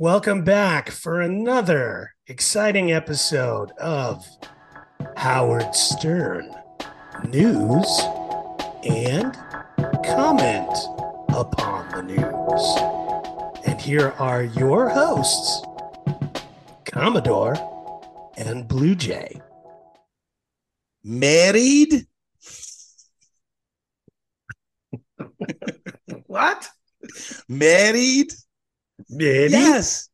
Welcome back for another exciting episode of Howard Stern News and Comment upon the News. And here are your hosts, Commodore and Blue Jay. Married? What? Married? Maybe? Yes.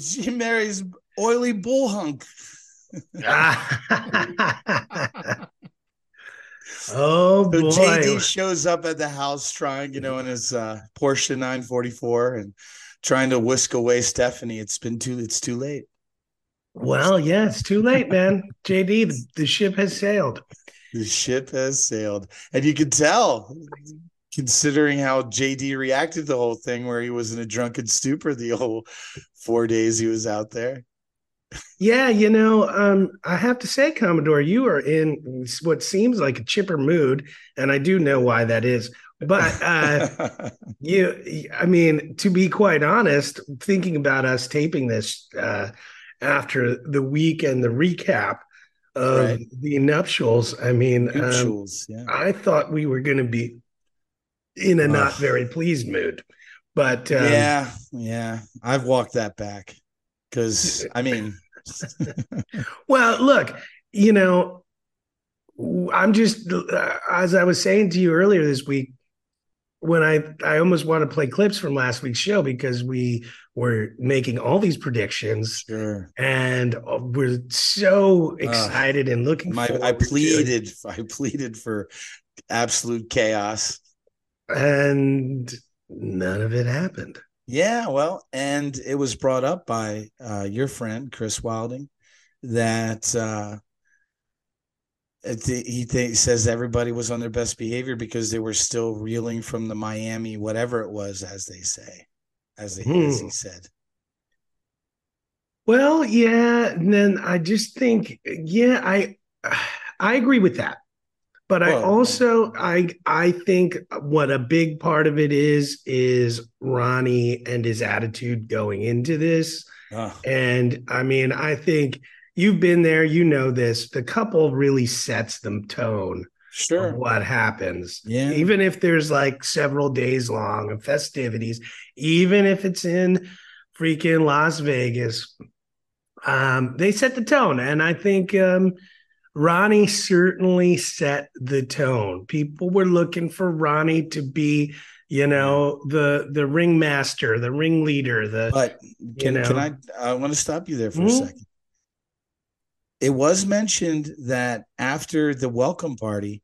She marries oily bull hunk. oh So boy. JD shows up at the house trying, you know, in his uh, Porsche 944 and trying to whisk away Stephanie. It's been too it's too late. Well, yeah, it's too late, man. JD, the, the ship has sailed. The ship has sailed. And you can tell considering how JD reacted to the whole thing where he was in a drunken stupor the whole 4 days he was out there. Yeah, you know, um, I have to say, Commodore, you are in what seems like a chipper mood, and I do know why that is. But uh, you, I mean, to be quite honest, thinking about us taping this uh, after the week and the recap of Right. the nuptials, I mean, um, Nuptials, yeah. I thought we were going to be in a not Ugh. very pleased mood, but um, yeah, yeah. I've walked that back because I mean, Well, look, you know, I'm just uh, as I was saying to you earlier this week when I I almost want to play clips from last week's show because we were making all these predictions sure. and we're so excited and looking My, I pleaded, I pleaded for absolute chaos. And none of it happened. Yeah, well, and it was brought up by uh, your friend Chris Wilding that uh, he th- says everybody was on their best behavior because they were still reeling from the Miami whatever it was, as they say, as, they, as Hmm. he said. Well, yeah, and then I just think, yeah, I I agree with that. But I also I I think what a big part of it is is Ronnie and his attitude going into this. Ugh. And I mean, I think you've been there, you know this. The couple really sets the tone sure. what happens. Yeah. Even if there's like several days long of festivities, even if it's in freaking Las Vegas, um, they set the tone. And I think um, Ronnie certainly set the tone. People were looking for Ronnie to be, you know, the the ringmaster, the ringleader, the But can, know? can I? I want to stop you there for a Mhm. second. It was mentioned that after the welcome party,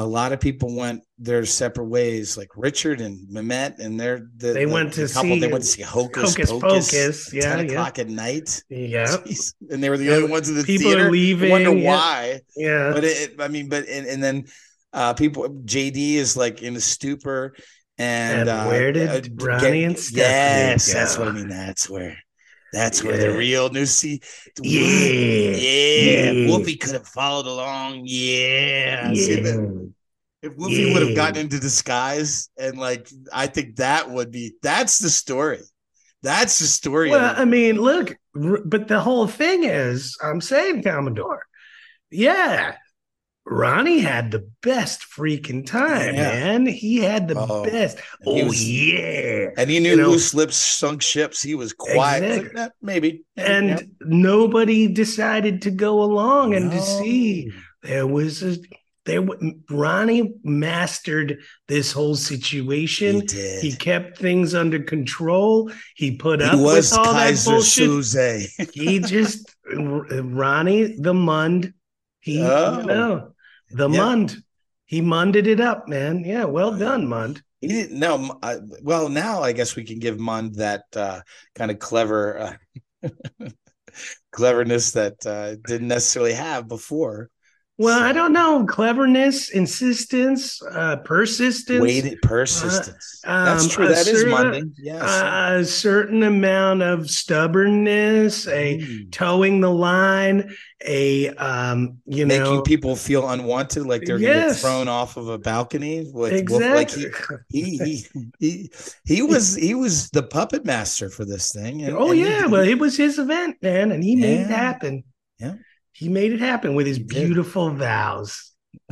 a lot of people went their separate ways. Like Richard and Memet, and they're the, They the- went the to couple. see They went to see Hocus, Hocus Pocus, Pocus. Yeah, ten yeah. o'clock at night. yeah, Jeez. and they were the Yeah, only ones in the people theater. are leaving. I wonder yeah, why. Yeah. But it, I mean, but and, and then uh people JD is like in a stupor. And, And uh, where did uh, Ronnie and Stephanie Yes, that's what I mean. That's where that's where the real new see Yeah. yeah, Yeah. Whoopi could have followed along. Yeah. See, Yeah. if Whoopi would have gotten into disguise and like I think that would be that's the story. That's the story. Well, I mean, look, but the whole thing is, I'm saying, Commodore, yeah, Ronnie had the best freaking time, Yeah. man. He had the Oh, best. Oh was- yeah, and he knew you know- loose lips sunk ships. He was quiet. It's like, "Eh, maybe. and Yeah. nobody decided to go along and to see. There was a there. Ronnie mastered this whole situation. he did. He kept things under control. He put He up was with all Kaiser that bullshit. Souze. he just Ronnie the Mund. He Oh. you know the Yeah. Mund. He munded it up, man. Yeah, well done, Mund. He didn't know. Well, now I guess we can give Mund that uh, kind of clever uh, cleverness that uh, didn't necessarily have before. Well, I don't know. Cleverness, insistence, uh, persistence. Waited persistence. That's um, true. That is certain- Monday. Yes. a certain amount of stubbornness, a Mm. towing the line, a um, you Making know, people feel unwanted, like they're Yes. thrown off of a balcony. With, exactly. Like he, he, he, he, he was he was the puppet master for this thing. and- oh and yeah, did- well, it was his event, man, and he made it happen. Yeah. He made it happen with his beautiful vows.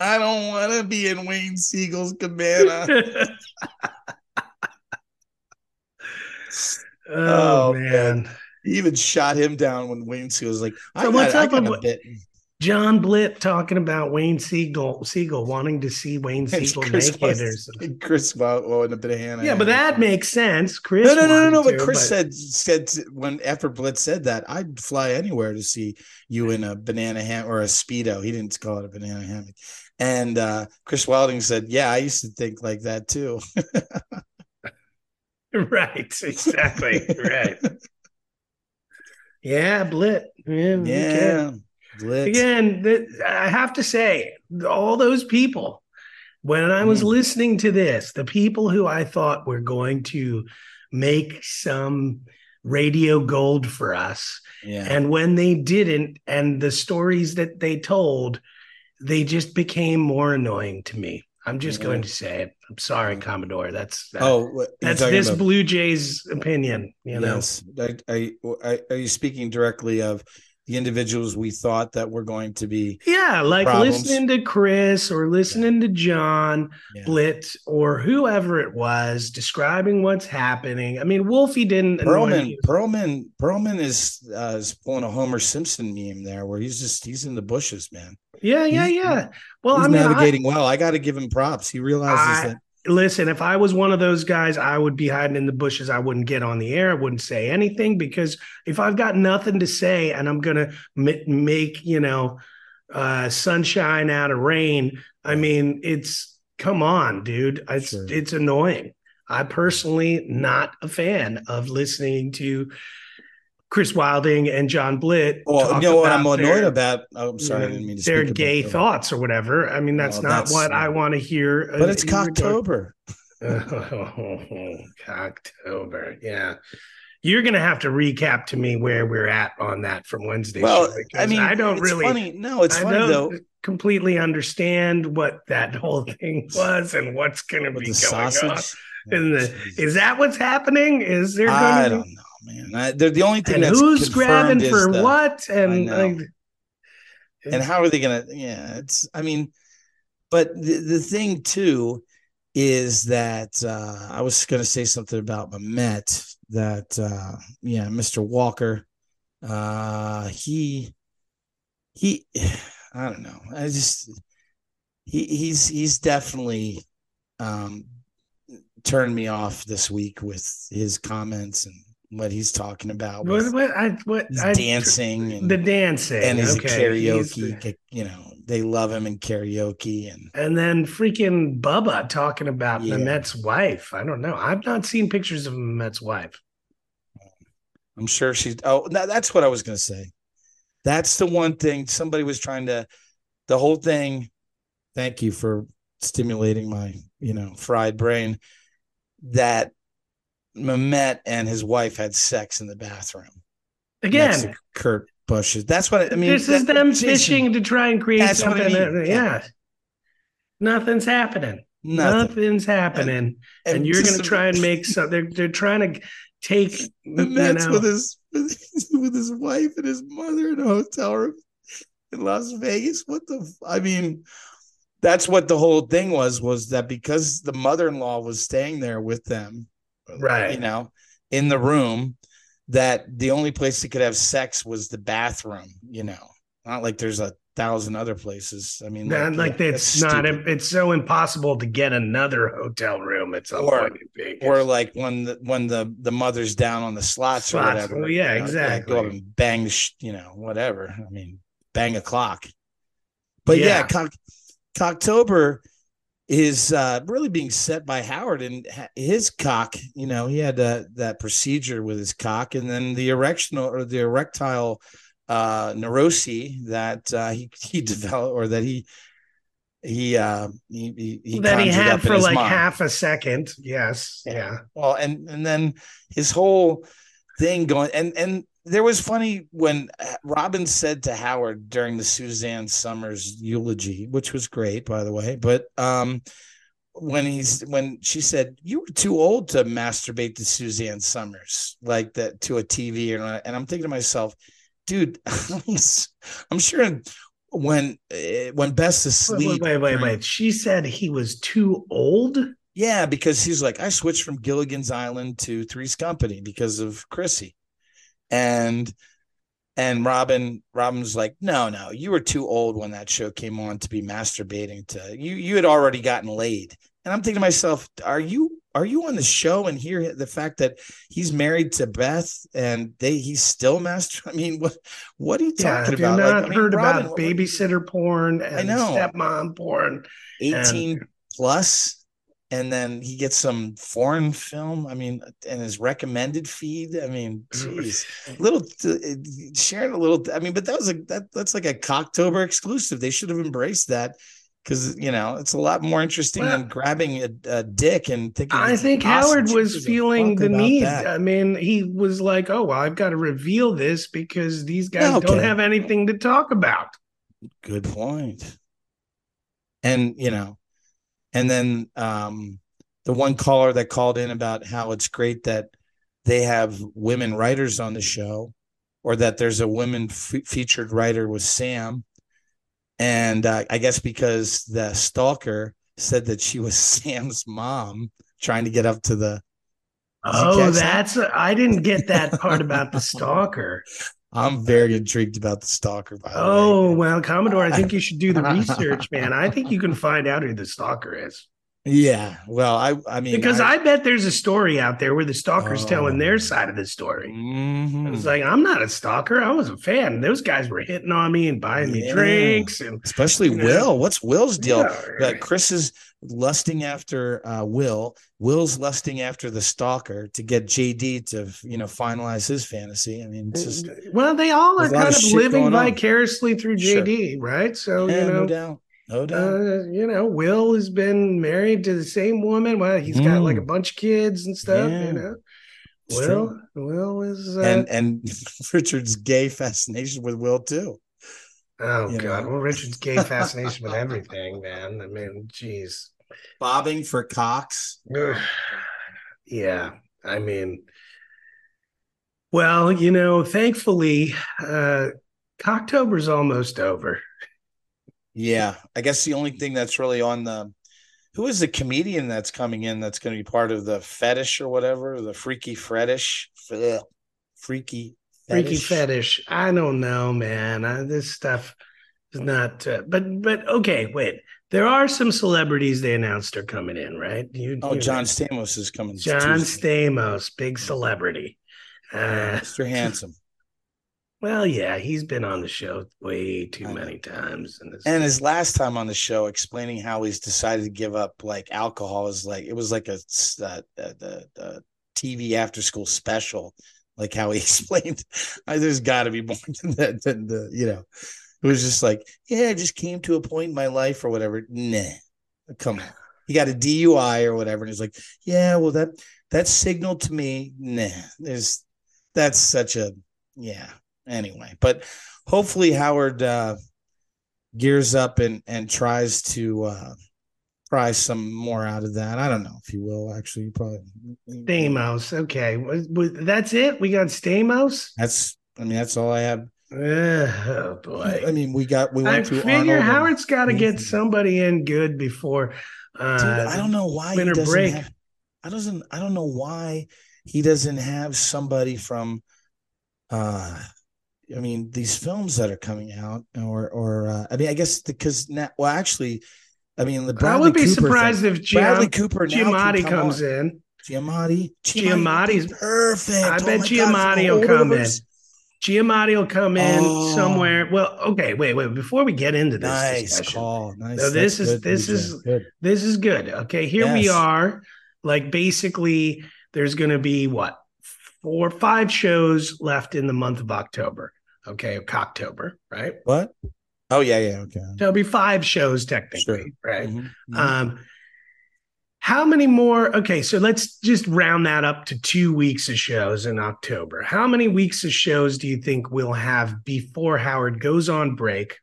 I don't want to be in Wayne Siegel's cabana. oh, Oh, man. He even shot him down when Wayne Siegel was like, I So got, what's up with a bit. John Blitt talking about Wayne Siegel, Siegel wanting to see Wayne Siegel Chris naked was- or something. Chris Wild oh, a bit of Hannah. Yeah, but that makes sense. Chris, no, no, no, no, no. But Chris said said when after Blitz said that, I'd fly anywhere to see you in a banana ham or a speedo. He didn't call it a banana hammock. And uh, Chris Wilding said, "Yeah, I used to think like that too." right, exactly, right. Yeah, Blitt. Yeah, yeah, Blitz. Again, th- I have to say, all those people, when I was Mm. listening to this, the people who I thought were going to make some radio gold for us, Yeah, and when they didn't, and the stories that they told, they just became more annoying to me. I'm just Yeah. going to say it. I'm sorry, Commodore. That's that- oh, that's this about- Blue Jays opinion. You know, Yes. You- are are you speaking directly of the individuals we thought that were going to be? yeah, like Problems. listening to Chris or listening to John. Yeah. Blitz or whoever it was describing what's happening. I mean, Wolfie didn't. Perlman. Perlman, Perlman is uh, is pulling a Homer Simpson meme there, where he's just he's in the bushes, man. Yeah, yeah, he's- yeah. Well, he's I mean, I- navigating well. I got to give him props. He realizes I- that. Listen, if I was one of those guys, I would be hiding in the bushes. I wouldn't get on the air. I wouldn't say anything because if I've got nothing to say and I'm going to m- make, you know, uh, sunshine out of rain, I mean, it's come on, dude. It's, Sure. it's annoying. I personally not a fan of listening to Chris Wilding and John Blitt. Well, you know what I'm annoyed their- about? Oh, I'm sorry, I didn't mean to. their gay thoughts or whatever. I mean, that's Well, not that's- what I want to hear. Uh, but it's in regard- Cocktober. Oh, Cocktober. Yeah. You're going to have to recap to me where we're at on that from Wednesday. Well, show, I mean, I don't it's really, funny. No, it's I funny don't though. completely understand what that whole thing was and what's going to With be the going on. sausage. In the, is that what's happening? Is there I going to don't know, man. I, they're the only thing and that's who's grabbing for the- what? And like, and how are they gonna yeah it's i mean but the, the thing too is that uh i was gonna say something about Memet that uh yeah mr walker uh he he i don't know i just he he's he's definitely um turned me off this week with his comments and what he's talking about what, what, I, what, I, dancing and the dancing. and his okay. he's- karaoke. You know, they love him in karaoke, and And then freaking Bubba talking about Yeah. Memet's wife. I don't know. I've not seen pictures of Memet's wife. I'm sure she's. Oh, no, that's what I was going to say. That's the one thing somebody was trying to. The whole thing. Thank you for stimulating my, you know, fried brain. That Memet and his wife had sex in the bathroom. Again, Kurt Bush's. That's what I mean. this is them Jason, fishing to try and create what I something. mean. that- Yeah. yeah. Nothing's happening. Nothing. Nothing's happening. And, you're going to try and make some. They're they're trying to take. You Memet's know, with his with his wife and his mother in a hotel room in Las Vegas. What the? I mean, that's what the whole thing was. Was that because the mother-in-law was staying there with them, right. you know, in the room, that the only place they could have sex was the bathroom. You know, not like there's a thousand other places. I mean, That- like yeah, it's not. stupid. It's so impossible to get another hotel room it's Or- point in Vegas. or like when the when the the mother's down on the slots, or whatever. Well, yeah, you know, like, Go up and bang, you know, whatever. I mean, bang a clock. But yeah, Yeah. Cock- Cocktober is uh, really being set by Howard and his cock. You know, he had uh, that procedure with his cock, and then the erectional or the erectile uh Neurosi that uh he he developed or that he he uh he, he that he had for like mind. half a second. Yes. Yeah. well and and then his whole thing going and and there was funny when Robin said to Howard during the Suzanne Somers eulogy, which was great by the way, but um when he's when she said you were too old to masturbate to Suzanne Somers like that to a TV and and I'm thinking to myself, dude, I'm sure when eh, when Best asleep. wait, wait, wait, wait. She said he was too old. Yeah, because he's like, I switched from Gilligan's Island to Three's Company because of Chrissy. And and Robin, Robin's like, no, no, you were too old when that show came on to be masturbating to you. You had already gotten laid. And I'm thinking to myself, are you are you on the show and hear the fact that he's married to Beth and they he's still master? I mean, what what are you Yeah. talking Have you about? not Like, I mean, heard Robin, about babysitter porn and know. stepmom porn? 18 plus and then he gets some foreign film i mean and his recommended feed i mean geez little uh, sharing a little i mean but that was a that, that's like a cocktober exclusive they should have embraced that because you know it's a lot more interesting Well, than grabbing a, a dick and thinking I think. Howard was feeling the need. that? I mean, he was like, "Oh, well, I've got to reveal this because these guys don't have anything to talk about." Good point. And you know, and then um the one caller that called in about how it's great that they have women writers on the show or that there's a women f- featured writer with Sam and uh, I guess because the stalker said that she was Sam's mom trying to get up to the Oh, that's I didn't get that part about the stalker. I'm very intrigued about the stalker by the Oh way. well, Commodore, I think you should do the research, man. I think you can find out who the stalker is Yeah. Well, I I mean because I, bet there's a story out there where the stalker's telling Oh. their side of the story. Mhm. It's like I'm not a stalker. I was a fan. Those guys were hitting on me and buying me Yeah. drinks and especially You know? Will. What's Will's deal? Yeah. Uh, Chris is lusting after uh, Will. Will's lusting after the stalker to get JD to you know finalize his fantasy. I mean, it's just well, they all are There's a lot kind of of living going on. vicariously through Sure. JD, right? So yeah, you know, no doubt, no doubt. uh, you know, Will has been married to the same woman. Well, he's got like a Mm. bunch of kids and stuff. Yeah. You know, It's Will, true. Will is. Uh, and and Richard's gay fascination with Will too. oh you God, know. well, Richard's gay fascination with everything, man. I mean, geez. Bobbing for Cox. Yeah, I mean, well, you know, thankfully, uh, Cocktober's almost over. Yeah, I guess the only thing that's really on the who is the comedian that's coming in that's going to be part of the fetish or whatever the freaky fetish Ugh. freaky Freaky fetish. I don't know, man. I, this stuff is not. Uh, but but okay, wait. There are some celebrities they announced are coming in, right? You, Oh, you- John Stamos is coming. John Tuesday. Stamos, big celebrity. Uh, Mr. Handsome, well, yeah, he's been on the show way too many times, and, his last time on the show, explaining how he's decided to give up like alcohol is like it was like a uh, uh, the the TV after school special, like how he explained. I, there's got to be more than that. Than the you know, it was just like yeah, I just came to a point in my life or whatever. Nah, come on. He got a DUI or whatever, and he's like, yeah, well that that signaled to me. Nah, there's that's such a yeah. Anyway, but hopefully Howard uh, gears up and and tries to uh, pry some more out of that. I don't know if he will actually. Probably Stamos. Okay, that's it. We got Stamos. That's I mean that's all I have. Oh boy. I mean we got we went I through figure Arnold Howard's got to get somebody in good before. Uh, Dude, I don't know why he winter doesn't break. have. I doesn't. I don't know why he doesn't have somebody from. uh I mean, these films that are coming out, or or uh, I mean, I guess because now, well, actually, I mean, the I Bradley would be Cooper surprised thing, if Giam- Bradley Cooper Giamatti come comes on. in. Giamatti, Giamatti's- perfect. I Oh bet God, Giamatti will come in. Giamatti will come in Oh. somewhere. Well, okay, wait, wait. Before we get into this Nice discussion, call. Nice. So this That's is- good, this is- good. this is good. Okay, here we are. Like basically, there's going to be what four, five shows left in the month of October. okay, October, right? What? Oh yeah, yeah, okay. So it'll be five shows technically, Sure. right? Mhm, mhm. Um, how many more? Okay, so let's just round that up to two weeks of shows in October. How many weeks of shows do you think we'll have before Howard goes on break?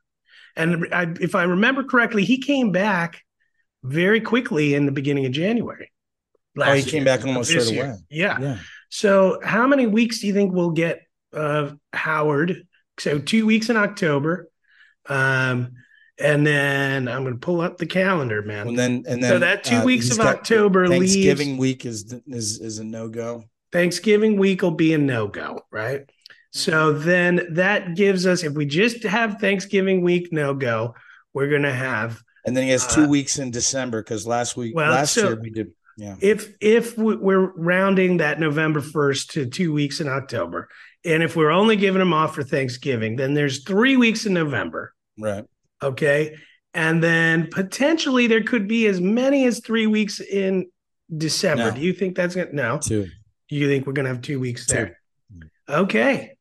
And I, if I remember correctly, he came back very quickly in the beginning of January. oh, he last came back almost straight away. Yeah. Yeah. So, how many weeks do you think we'll get of Howard? So, two weeks in October, um, and then I'm going to pull up the calendar, man. And then and then so that two uh, weeks of October Thanksgiving leaves. week is is is a no go. Thanksgiving week will be a no go, right? So then that gives us, if we just have Thanksgiving week no go, we're going to have And then he has two Uh, weeks in December because last week well, last so- year we did yeah. if if we- we're rounding that November 1st to 2 weeks in October and if we're only giving them off for Thanksgiving then there's 3 weeks in November Right. okay and then potentially there could be as many as 3 weeks in December No. do you think that's going to no Two. you think we're going to have 2 weeks Two. there okay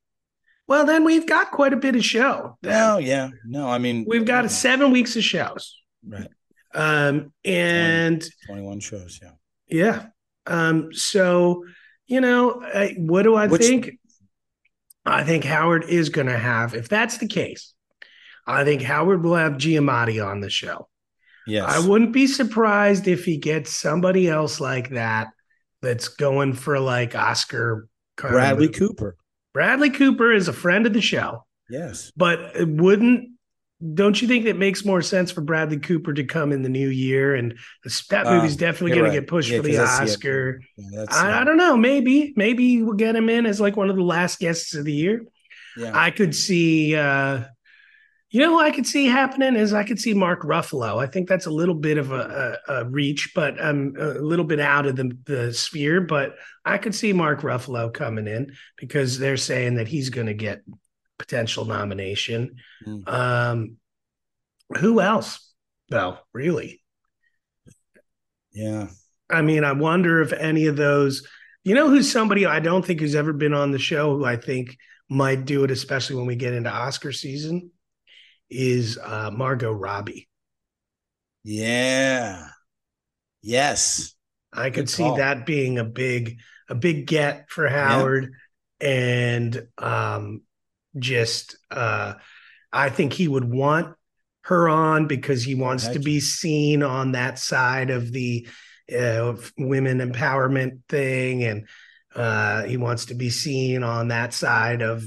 well then we've got quite a bit of show No, oh, yeah. No, I mean we've got 7 weeks of shows right. Um and 21 shows, yeah. Yeah. Um, so, you know, I, what do I Which- think? I think Howard is going to have, if that's the case, I think Howard will have Giamatti on the show. Yes. I wouldn't be surprised if he gets somebody else like that that's going for like Oscar. Bradley. Cooper. Bradley Cooper is a friend of the show, Yes. but it wouldn't. Don't you think it makes more sense for Bradley Cooper to come in the new year? And that Uh, movie's definitely you're going to get pushed Yeah, for the 'cause that's the- Oscar. Yeah, I, I don't know. Maybe, maybe we'll get him in as like one of the last guests of the year. yeah. I could see, uh, you know, I could see happening is I could see Mark Ruffalo. I think that's a little bit of a, a, a reach, but um, a little bit out of the, the sphere. But I could see Mark Ruffalo coming in because they're saying that he's going to get potential nomination. Mm. Um, who else? though? really? yeah. I mean, I wonder if any of those, you know, who's somebody I don't think who's ever been on the show who I think might do it, especially when we get into Oscar season, is uh, Margot Robbie. Yeah. Yes. I could Good see call. that being a big, a big get for Howard, and um, just uh, I think he would want her on because he wants Heck to be seen on that side of the uh, women empowerment thing, and uh, he wants to be seen on that side of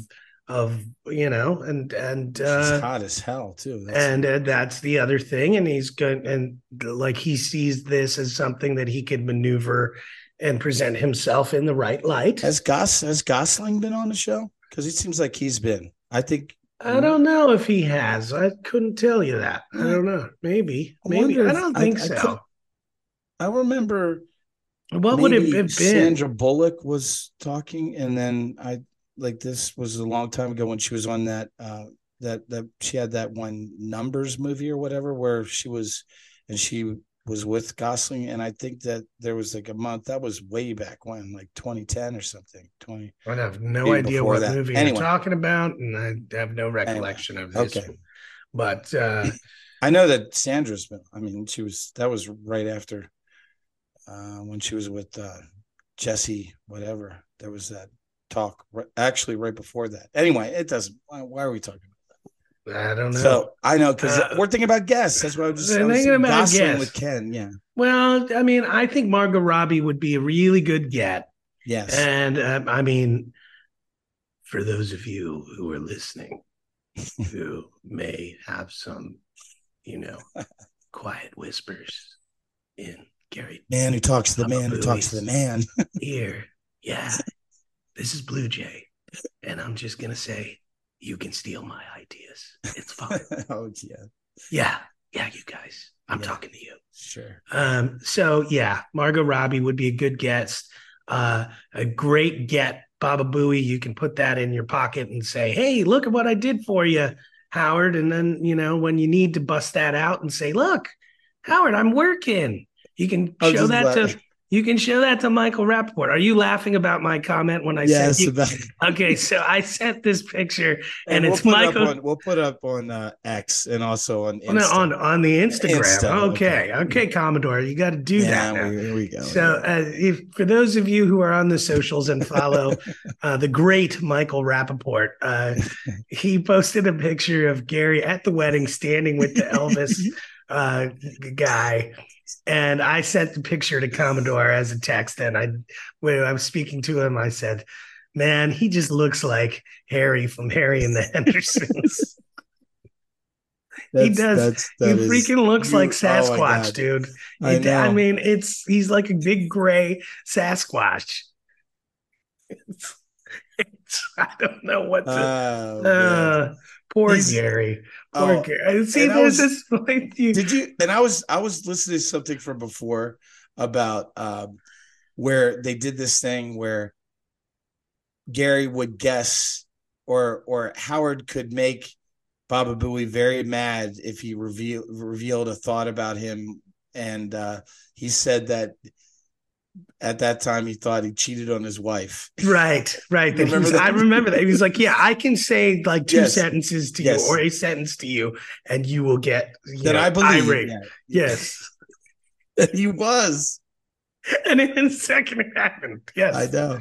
of you know, and and She's uh, hot as hell too. That's, and uh, that's the other thing and he's good and like he sees this as something that he could maneuver and present himself in the right light has Gos has Gosling been on the show? Because it seems like he's been. I think i don't know if he has. I couldn't tell you that. I don't know. Maybe. I maybe. i don't think I so. could- I remember what would it have been? Sandra Bullock was talking, and then I like this was a long time ago when she was on that uh that that she had that one numbers movie or whatever where she was and she was with Gosling, and I think that there was like a month that was way back when, like 2010 or something. 20 i have no idea what that. movie Anyway. you're talking about and i have no recollection of this Okay. but uh I know that Sandra's been. I mean, she was. That was right after uh, when she was with uh, Jesse. Whatever. There was that talk. Actually, right before that. Anyway, it doesn't. Why, why are we talking? I don't know So I know because Uh, we're thinking about guests. That's what I was just They're I was thinking saying about guests. with Ken. Yeah. well i mean i think margot robbie would be a really good get Yes. And um, I mean, for those of you who are listening, who may have some, you know, quiet whispers in Gary man who talks to the man who talks to the man. Here. yeah, this is Blue Jay, and I'm just gonna say, you can steal my ideas. It's fine. oh yeah. yeah, yeah, you guys, I'm Yeah. talking to you. Sure. Um, so yeah, Margot Robbie would be a good guest. Uh, a great get, Baba Booey. You can put that in your pocket and say, "Hey, look at what I did for you, Howard." And then you know when you need to bust that out and say, "Look, Howard, I'm working." You can Oh, show that let- to You can show that to Michael Rapaport. Are you laughing about my comment when I yes, said you? about, Okay, so I sent this picture and, and, we'll it's it Michael on, we'll put up on uh, X and also on Insta. on on the Instagram. Insta, okay, okay, Commodore, you got to do yeah, that. here we go. So, uh, if for those of you who are on the socials and follow uh, the great Michael Rapaport, uh, he posted a picture of Gary at the wedding standing with the Elvis uh, guy. And I sent the picture to Commodore as a text. And I, when I was speaking to him, I said, Man, he just looks like Harry from Harry and the Hendersons. he does. that's- he that is- freaking looks you- like oh Sasquatch, God. dude. I I, mean, it's he's like a big gray Sasquatch. It's, it's, I don't know what to. Oh, uh, poor Gary. Poor Oh, Gary. See, there's was- this. You, Did you? And I was I was listening to something from before about um, where they did this thing where Gary would guess or or Howard could make Baba Booey very mad if he reveal, revealed a thought about him, and uh, he said that at that time he thought he cheated on his wife. right, right. That Remember was, that? I remember that. He was like, "Yeah, I can say like two Yes. sentences to Yes. you or a sentence to you, and you will get you That know, I believe. irate." that. Yes, he was. and then the second it happened. Yes, I know.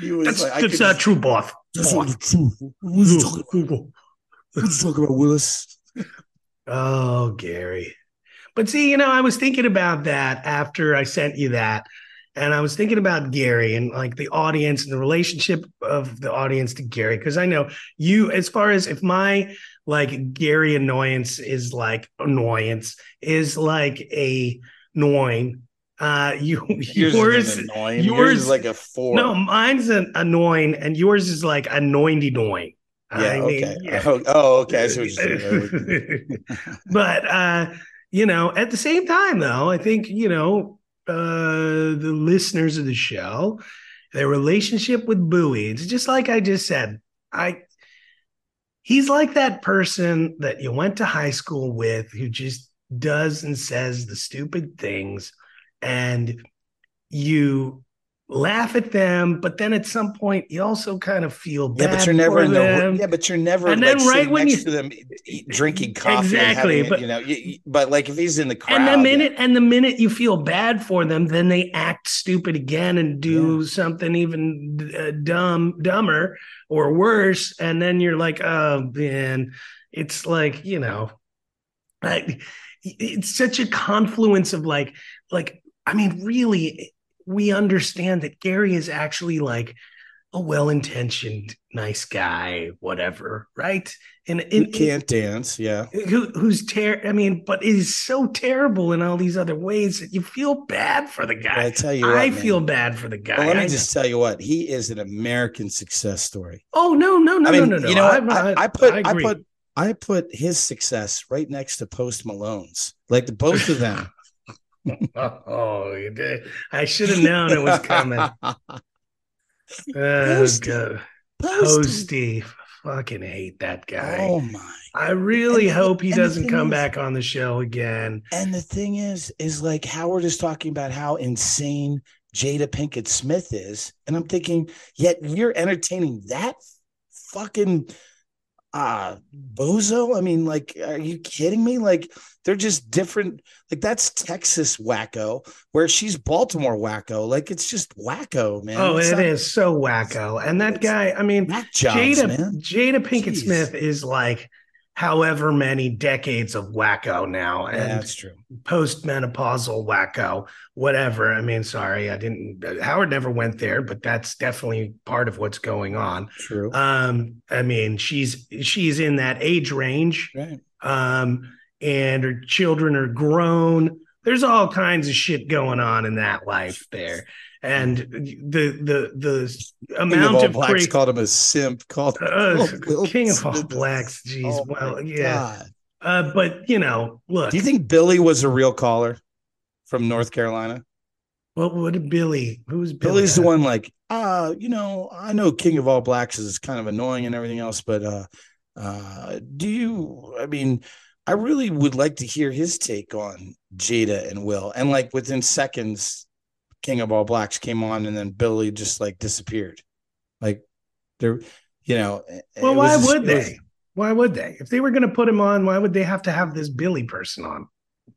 He was That's, like, that's not true, boss. That's not the truth. What you talking about? What talking about, Willis? Oh, Gary. But see, you know, I was thinking about that after I sent you that. And I was thinking about Gary and like the audience and the relationship of the audience to Gary. Cause I know you, as far as if my like Gary annoyance is like annoyance, is like a annoying. Uh you Yours, yours. Yours, yours- is like a four. no, mine's an annoying and yours is like a annoying annoying. yeah, I mean, okay. yeah. Oh, oh, okay. I see what you're but uh you know at the same time though i think you know uh the listeners of the show their relationship with bowie. It's just like i just said i he's like that person that you went to high school with who just does and says the stupid things and you laugh at them but then at some point you also kind of feel bad yeah, but you're never in the them. yeah, but you're never And like then right sitting when next you- to them eat, drinking coffee. Exactly, it, but- you know, you, but like if he's in the crowd, and the yeah. minute and the minute you feel bad for them, then they act stupid again and do something even uh, dumb, dumber or worse. And then you're like, oh man, it's like you know, I, it's such a confluence of like, like I mean, really, we understand that Gary is actually like a well-intentioned, nice guy, whatever, right? And He and- can't dance. Yeah, who who's ter I mean, but is so terrible in all these other ways that you feel bad for the guy. I tell you, what, I man. feel bad for the guy. Well, let me I- just tell you what he is an American success story. oh no, no, no, I mean, no, no, no. you know. I'm I, I put, I, agree. put, I put his success right next to Post Malone's. Like the both of them. Oh, you did. I should have known it was coming. Oh, Posty. God. Posty. Posty, fucking hate that guy. Oh my! I really and- hope he doesn't come is- back on the show again. And the thing is, is like Howard is talking about how insane Jada Pinkett Smith is, and I'm thinking, yet you're entertaining that fucking uh bozo. I mean, like, are you kidding me? Like, they're just different. Like, that's Texas wacko, where she's Baltimore wacko. Like, it's just wacko, man. oh, It's it not is so wacko. And that guy, I mean, jobs, Jada man. Jada Pinkett Jeez. Smith is like however many decades of wacko now Yeah, and that's true. postmenopausal wacko, whatever. I mean, sorry, I didn't Howard never went there, but that's definitely part of what's going on. True. Um, I mean, she's she's in that age range, right. um, and her children are grown. There's all kinds of shit going on in that life there. And the the the King of amount all of blacks cra- called him a simp. Called him uh, Will King of all blacks. Jeez. Oh well, yeah. Uh, but you know, look. Do you think Billy was a real caller from North Carolina? what would Billy? Who's Billy? Billy's the one like, uh, you know, I know King of All Blacks is kind of annoying and everything else, but uh uh do you I mean, I really would like to hear his take on Jada and Will. And like within seconds, King of All Blacks came on, and then Billy just like disappeared. Like there, you know. Well, why would they? Was, why would they? If they were going to put him on, why would they have to have this Billy person on?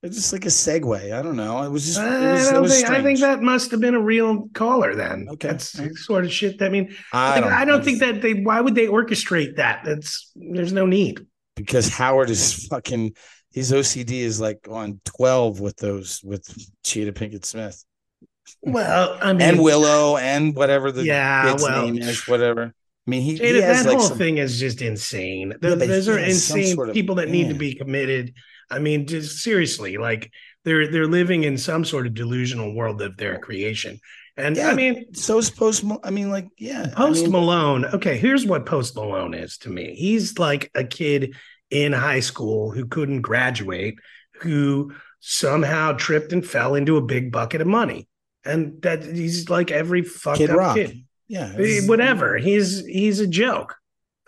It's just like a segue. I don't know. It was just. It was, I, think, I think that must have been a real caller then. Okay, that's sort of shit. I mean, I, don't, I don't think that they. Why would they orchestrate that? That's there's no need. Because Howard is fucking. His OCD is like on twelve with those with Cheetah Pinkett Smith. Well, I mean, and Willow and whatever the yeah, well, name is, whatever. I mean, he, he that whole some, thing is just insane. Yeah, Those are insane sort of, people that need to be committed. I mean, just seriously, like they're they're living in some sort of delusional world of their creation. And yeah, I mean, so is Post. I mean, like, yeah, Post I mean, Malone. Okay, here's what Post Malone is to me. He's like a kid in high school who couldn't graduate, who somehow tripped and fell into a big bucket of money, and that he's like every fucked kid up rock. kid. Yeah whatever. He's he's a joke.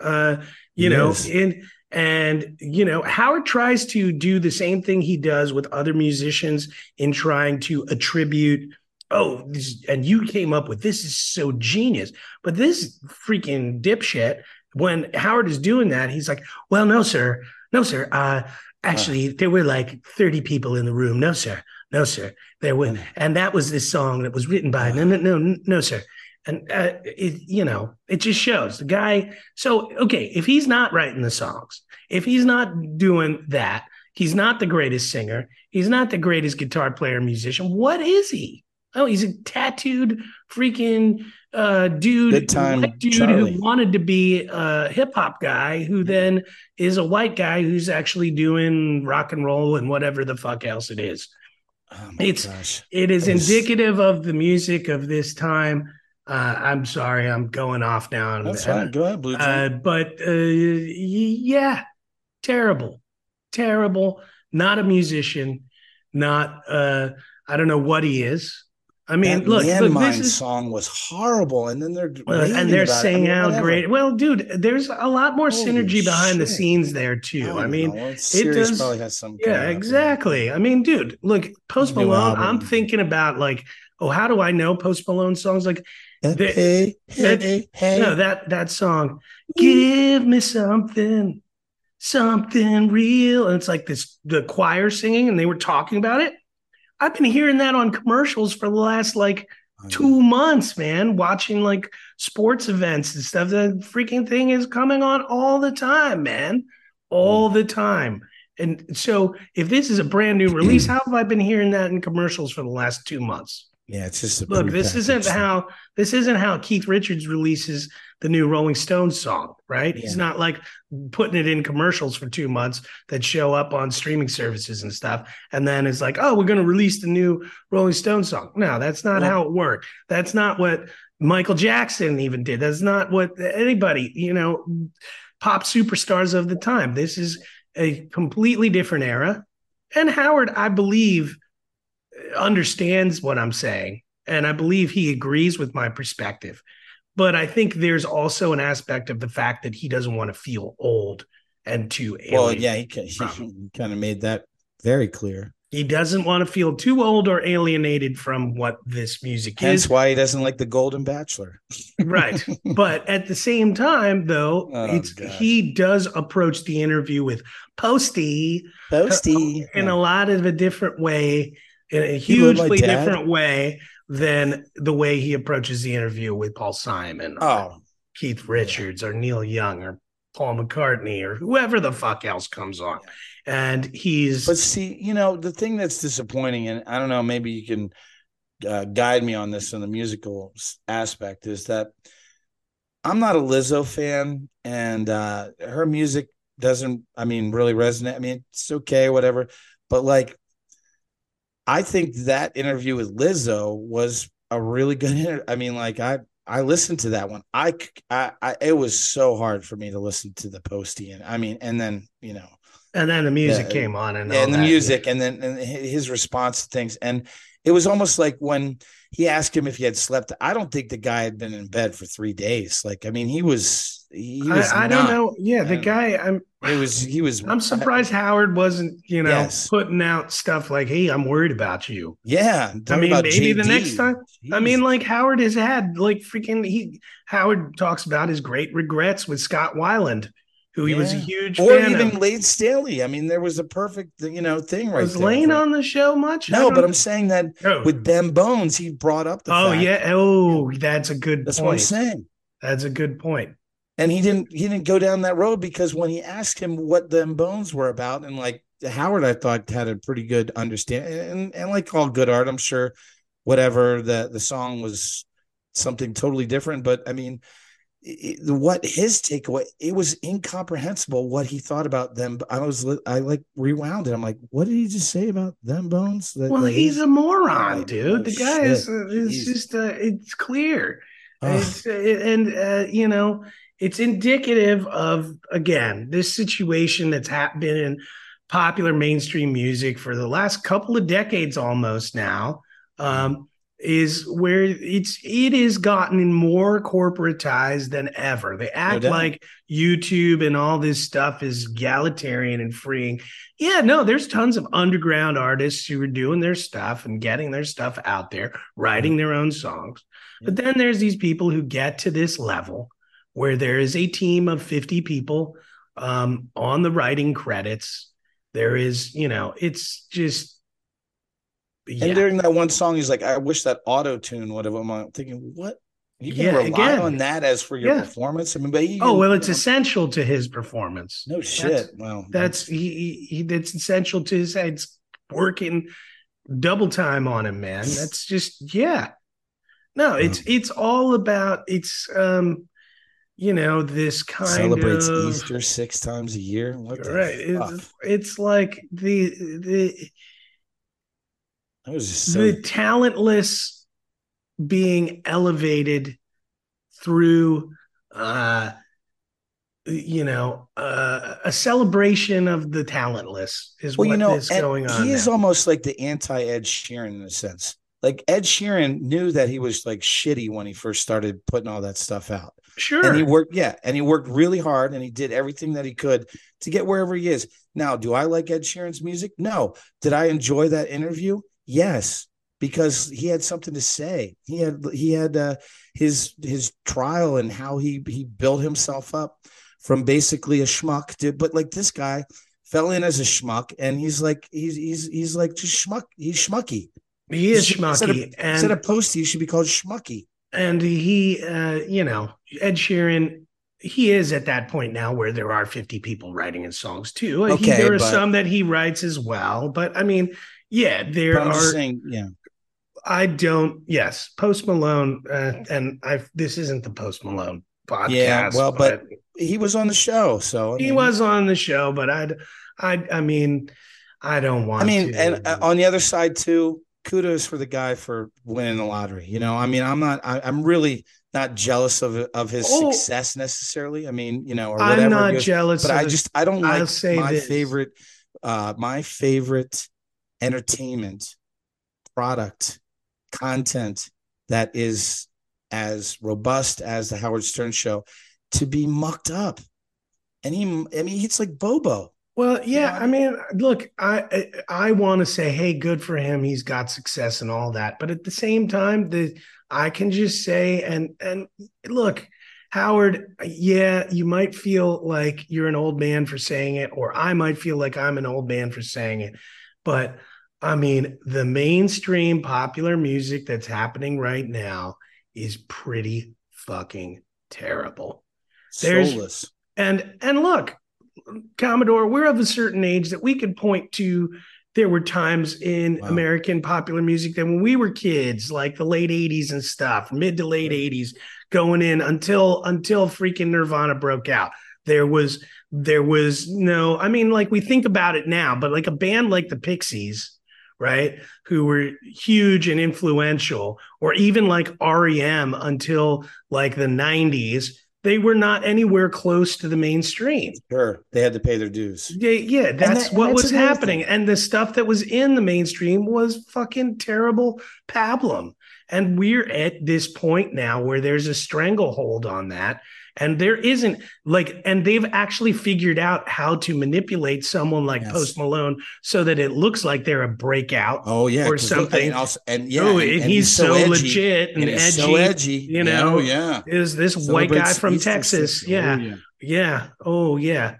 Uh you he know and and you know howard tries to do the same thing he does with other musicians in trying to attribute oh this, and you came up with this is so genius. But this freaking dipshit when howard is doing that he's like well no sir. No sir. Uh actually uh, there were like 30 people in the room. No sir no sir there were and that was this song that was written by no no no no sir and uh, it, you know it just shows the guy so okay if he's not writing the songs if he's not doing that he's not the greatest singer he's not the greatest guitar player musician what is he oh he's a tattooed freaking uh, dude, time dude Charlie. who wanted to be a hip hop guy, who then is a white guy who's actually doing rock and roll and whatever the fuck else it is. Oh it's gosh. it is indicative of the music of this time uh, I'm sorry, I'm going off now. That's fine. Go ahead, Blue. Uh, but uh, yeah, terrible, terrible. Not a musician. Not. Uh, I don't know what he is. I mean, that look, look this is, song was horrible, and then they're and they're saying out great. Well, dude, there's a lot more Holy synergy shit. behind the scenes there too. I, I mean, it does. Probably has some. Yeah, exactly. I mean, dude, look, Post Malone. I'm thinking about like, oh, how do I know Post Malone songs? Like, the, hey, hey, hey. No, that that song, "Give Me Something, Something Real," and it's like this the choir singing, and they were talking about it. I've been hearing that on commercials for the last like two months, man. Watching like sports events and stuff. The freaking thing is coming on all the time, man, all the time. And so, if this is a brand new release, how have I been hearing that in commercials for the last two months? Yeah, it's just look. This isn't how this isn't how Keith Richards releases the new Rolling Stones song, right? Yeah. He's not like putting it in commercials for two months that show up on streaming services and stuff, and then it's like, oh, we're going to release the new Rolling Stones song. No, that's not how it worked. That's not what Michael Jackson even did. That's not what anybody, you know, pop superstars of the time. This is a completely different era. And Howard, I believe understands what I'm saying. And I believe he agrees with my perspective. But I think there's also an aspect of the fact that he doesn't want to feel old and too Well, yeah, he, he kind of made that very clear. He doesn't want to feel too old or alienated from what this music Hence is. why he doesn't like the Golden Bachelor. right. But at the same time, though, oh, he does approach the interview with Posty, Posty in yeah. a lot of a different way in a hugely different way than the way he approaches the interview with Paul Simon oh. Keith Richards or Neil Young or Paul McCartney or whoever the fuck else comes on. And he's But see, you know, the thing that's disappointing and I don't know, maybe you can uh, guide me on this in the musical aspect is that I'm not a Lizzo fan and uh, her music doesn't I mean really resonate. I mean, it's okay whatever, but like I think that interview with Lizzo was a really good interview. I mean, like I I listened to that one. I, I, I it was so hard for me to listen to the postie, and I mean, and then you know, and then the music the, came on, and and the that, music, and then and his response to things, and it was almost like when he asked him if he had slept. I don't think the guy had been in bed for three days. Like, I mean, he was he was. I, I don't know. Yeah, the guy. I'm. It was. He was. I'm surprised I, Howard wasn't, you know, Yes. putting out stuff like, "Hey, I'm worried about you." Yeah. I mean, maybe the next time. I mean, like Howard has had like freaking. He Howard talks about his great regrets with Scott Weiland, who he was a huge or even of. Lane Staley. I mean, there was a perfect, you know, thing right was there. Lane for- on the show much? No, but I'm saying that Oh. with Them Bones, he brought up the. oh fact- yeah. Oh, that's a good that's what I'm saying. That's a good point. And he didn't. He didn't go down that road because when he asked him what them bones were about, and like Howard, I thought had a pretty good understanding, and and like all good art, I'm sure, whatever the the song was something totally different. But I mean, it, what his takeaway, it was incomprehensible what he thought about them. I was I like rewound it. I'm like, what did he just say about them bones? That, Well, that he's a moron, Oh, dude. The shit. guy is. Uh, it's Jeez. just. Uh, it's clear. It's, uh, and uh, you know, it's indicative of again this situation that's been in popular mainstream music for the last couple of decades almost now. Um, is where it's it is gotten more corporatized than ever. They act doubt. like YouTube and all this stuff is egalitarian and freeing. Yeah, no, there's tons of underground artists who are doing their stuff and getting their stuff out there, writing their own songs. But then there's these people who get to this level where there is a team of 50 people um, on the writing credits. There is, you know, it's just. Yeah. And during that one song, he's like, I wish that auto tune would have. I'm thinking, what? You can Yeah, rely again. on that as for your Yeah. performance. I mean, but oh, well, it's essential to his performance. no shit. well, That's he, he, he that's essential to his it's working double time on him, man. That's just yeah. No, it's it's all about it's um you know this kind celebrates of Easter six times a year. What right. It's, it's like the the That was just so. the talentless being elevated through uh you know uh, a celebration of the talentless is well, what you know, is going on he is now. almost like the anti Ed Sheeran in a sense. Like Ed Sheeran knew that he was like shitty when he first started putting all that stuff out. sure And he worked, yeah, and he worked really hard and he did everything that he could to get wherever he is. Now, do I like Ed Sheeran's music? No. Did I enjoy that interview? Yes, because he had something to say. He had he had uh, his his trial and how he he built himself up from basically a schmuck to but like this guy fell in as a schmuck and he's like he's he's he's like just schmuck he's schmucky. He is Instead of- schmucky Instead of posty, he should be called schmucky. and he uh you know ed sheeran he is at that point now where there are 50 people writing his songs too He- Okay, there are but- some that he writes as well but i mean yeah there I'm are saying, yeah. I don't. Yes, Post Malone, uh, and I. This isn't the Post Malone podcast. Yeah, well, but he was on the show, so I he was on the show. But I'd, I, I mean, I don't want. I mean, to. and uh, on the other side too, kudos for the guy for winning the lottery. You know, I mean, I'm not, I, I'm really not jealous of of his Oh. success necessarily. I mean, you know, or whatever. I'm not goes, jealous. but I just, I don't I'll like say my this. favorite, uh, my favorite entertainment product content that is as robust as the Howard Stern show to be mucked up. And he, I mean, it's like Bobo. Well, yeah. I mean, look, I, I, I want to say, hey, good for him. He's got success and all that. But at the same time, the I can just say, and and look, Howard, yeah, you might feel like you're an old man for saying it, or I might feel like I'm an old man for saying it. But I mean, the mainstream popular music that's happening right now is pretty fucking terrible. There's- Soulless. And and look, Commodore, we're of a certain age that we could point to. There were times in Wow. American popular music that when we were kids, like the late '80s and stuff, mid to late '80s, going in until until freaking Nirvana broke out. There was there was no. I mean, like we think about it now, but like a band like the Pixies, right, who were huge and influential, or even like REM until like the '90s they were not anywhere close to the mainstream. Sure, they had to pay their dues. Yeah, yeah that's that- what that's was another happening. thing. And the stuff that was in the mainstream was fucking terrible pablum. And we're at this point now where there's a stranglehold on that. And there isn't like, and they've actually figured out how to manipulate someone like Yes. Post Malone so that it looks like they're a breakout. Oh yeah, or something. And, also, and yeah, oh, and, and and he's, so, edgy, legit and, edgy. so edgy. you know, Oh, yeah. Is this white guy from Texas? Yeah. Oh, yeah. Yeah. Oh, yeah.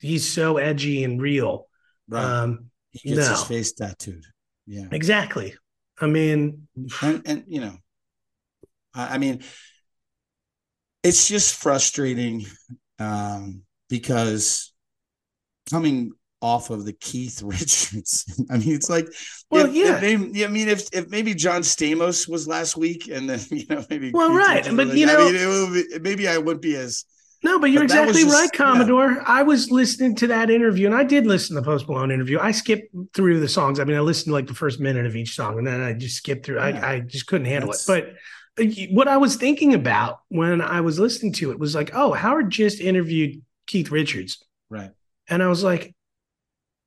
He's so edgy and real. Right. Um, he gets his face tattooed. Yeah. exactly. I mean, and and you know I, I mean it's just frustrating um because coming off of the Keith Richards I mean it's like Well, if, yeah. if I mean if if maybe John Stamos was last week and then you know maybe Well, Keith right, but, you I know- mean, it would be- maybe I wouldn't be as no, but you're But exactly just- right, yeah. Commodore. I was listening to that interview and I did listen to the Post Malone interview. I skipped through the songs. I mean, I listened to like the first minute of each song and then I just skipped through. Yeah. I, I just couldn't handle That's- it. But what I was thinking about when I was listening to it was like, oh, Howard just interviewed Keith Richards. right And I was like,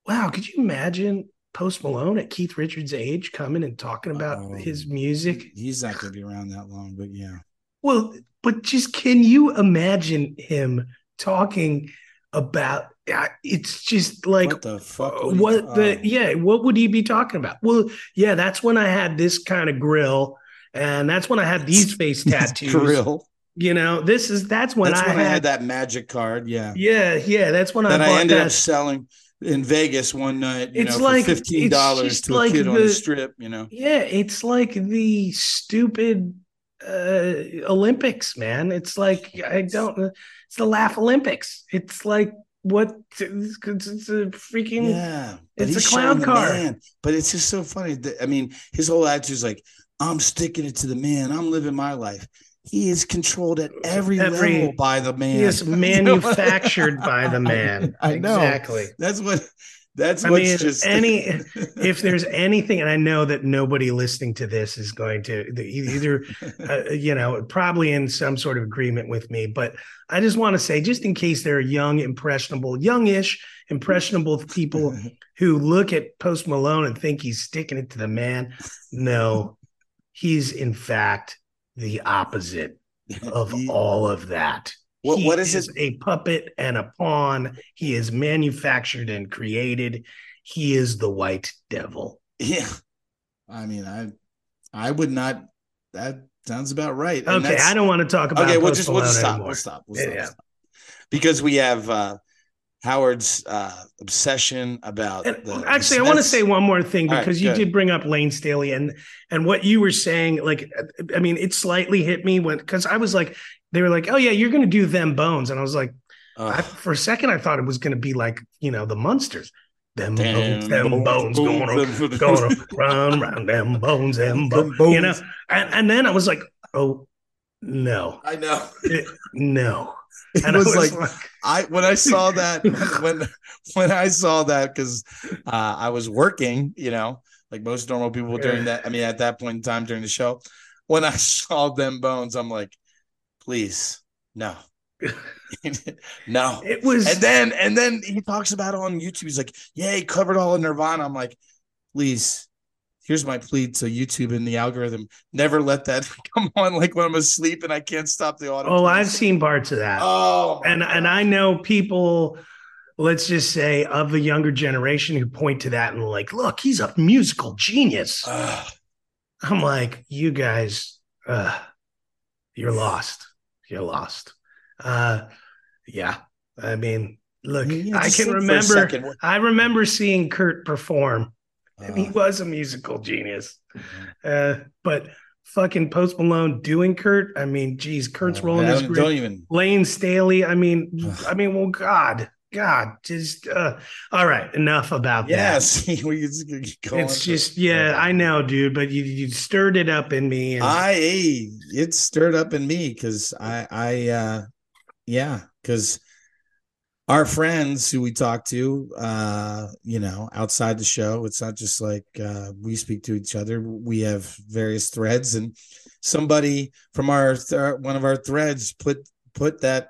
wow, could you imagine Post Malone at Keith Richards' age coming and talking about Oh. his music? he's not going to be around that long but yeah Well, but just can you imagine him talking about uh, it's just like what the fuck uh, what the oh. yeah what would he be talking about well yeah that's when i had this kind of grill and that's when i had these face tattoos Real, you know this is that's when, that's I, when had, I had that magic card yeah yeah yeah that's when that i I, ended that up selling in Vegas one night. You It's know, like- for fifteen dollars to a like kid on the- the strip. You know, yeah it's like the stupid uh olympics man it's like i don't it's the laugh olympics it's like what it's, it's a freaking yeah, it's a clown car. man. But it's just so funny. That, I mean, his whole attitude is like, "I'm sticking it to the man. I'm living my life." He is controlled at every, Every- level by the man. he is manufactured by the man I know. exactly That's what. That's I what's mean, just any if there's anything, and I know that nobody listening to this is going to either, uh, you know, probably in some sort of agreement with me, but I just want to say, just in case there are young, impressionable, youngish, impressionable people who look at Post Malone and think he's sticking it to the man, no, he's in fact the opposite of all of that. What- He what is it? A puppet and a pawn. He is manufactured and created. He is the white devil. Yeah. I mean, I I would not that sounds about right. And Okay, I don't want to talk about Okay, we'll just we'll just stop. We'll stop. We'll stop, yeah. stop. Because we have uh Howard's uh obsession about And the, actually, the I want to say one more thing All right, because you good. did bring up Layne Staley and and what you were saying. Like, I mean, it slightly hit me when because I was like, they were like, "Oh yeah, you're going to do them bones," and I was like, I, for a second, I thought it was going to be like you know the monsters. them bones, them bones, going to run round them bones, them bones, you know. And, and then I was like, oh no, I know. It- no. It I was like like, I when I saw that when when I saw that because uh, I was working, you know, like most normal people during that. I mean, at that point in time during the show, when I saw them bones, I'm like, please, no, no. it was And then and then he talks about it on YouTube. He's like, yeah, he covered all of Nirvana. I'm like, please. Here's my plea to YouTube and the algorithm: never let that come on like when I'm asleep and I can't stop the audio. oh, I've seen parts of that. Oh, and and I know people, let's just say of the younger generation who point to that and like, look, he's a musical genius. Ugh. I'm like, you guys, uh, you're lost. You're lost. Uh, yeah. I mean, look, I can think for a remember. I remember seeing Kurt perform, and he Uh, was a musical genius. Uh, but fucking Post Malone doing Kurt, I mean, geez, Kurt's uh, rolling his don't, don't even. Layne Staley. I mean, I mean, well, God, God, just uh, all right. Enough about Yeah, that. see, we just go on It's just, yeah, I know, dude, but you you stirred it up in me. And, I it stirred up in me because I I uh yeah because our friends who we talk to uh you know outside the show it's not just like uh we speak to each other we have various threads and somebody from our th- one of our threads put put that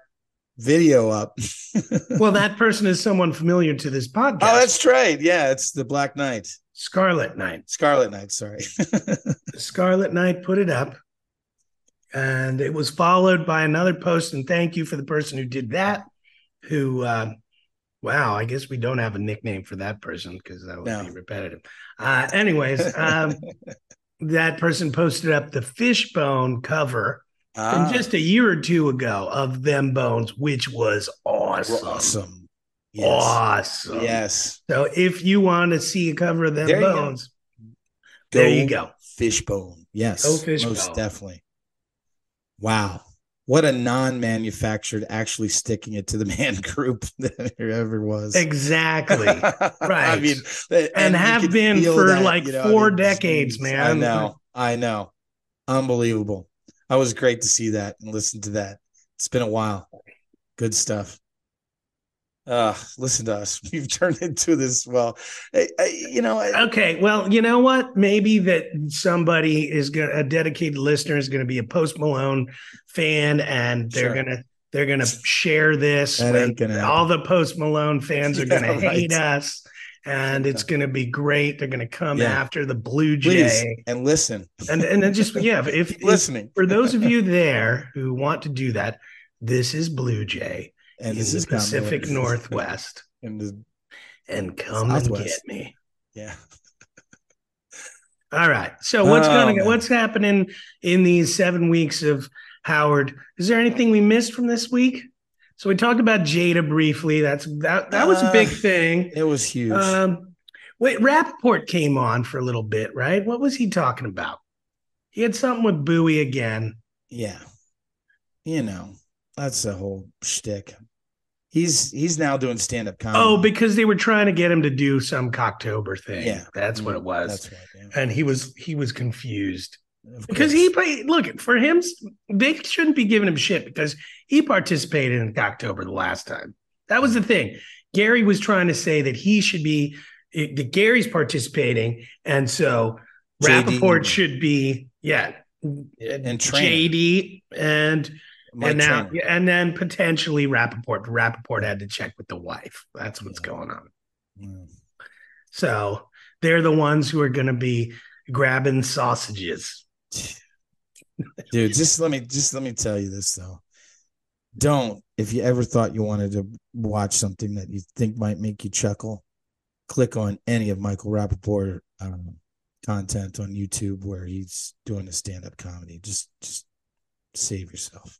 video up well, that person is someone familiar to this podcast. oh that's right yeah it's the black knight Scarlet Knight. Scarlet Knight, sorry. Scarlet Knight put it up. And it was followed by another post. And thank you for the person who did that. Who, uh, wow, I guess we don't have a nickname for that person because that would No. be repetitive. Uh, anyways, um, that person posted up the fishbone cover Ah, from just a year or two ago of them bones, which was awesome. awesome. Yes. Awesome. Yes. So if you want to see a cover of them There you bones, there you go. Fishbone. Yes. Go Fishbone. Most definitely. Wow. What a non-manufactured actually sticking it to the man group that there ever was. Exactly. right I mean, And you have been for that, like you know, I four mean, decades, man. I know. I know. Unbelievable. i was great to see that and listen to that. It's been a while. Good stuff. Uh, listen to us. We've turned into this. Well, I, I, you know, I, Okay, well, you know what? Maybe that somebody is going to a dedicated listener is going to be a Post Malone fan, and they're Sure. gonna they're gonna share this. That ain't gonna happen. all the Post Malone fans are gonna hate right. us, and it's gonna be great. They're gonna come Yeah. after the Blue please Jay, and listen. and and then just yeah, if, Keep if listening. for those of you there who want to do that, this is Blue Jay And in this the is Pacific. Northwest, And and come and get me. yeah. All right. So what's Oh, going? What's happening in these seven weeks of Howard? Is there anything we missed from this week? So we talked about Jada briefly. That's that. That was a big Uh, thing. It was huge. Um, wait, Rapaport came on for a little bit, right? What was he talking about? He had something with Bowie again. yeah. You know, that's the whole shtick. He's he's now doing stand up comedy. Oh, because they were trying to get him to do some Cocktober thing. Yeah. that's what it mm-hmm. was. That's right. Yeah. and he was he was confused. Because he played. Look for him, they shouldn't be giving him shit because he participated in October the last time. That was the mm-hmm. thing. Gary was trying to say that he should be that Gary's participating, and so JD. Rapaport should be yeah, And Trainer. JD and Mike and now and then potentially Rapaport. Rapaport had to check with the wife. That's what's Yeah. going on. Mm. So they're the ones who are going to be grabbing sausages. dude just let me just let me tell you this though don't if you ever thought you wanted to watch something that you think might make you chuckle click on any of michael rapaport um, content on youtube where he's doing a stand-up comedy just just save yourself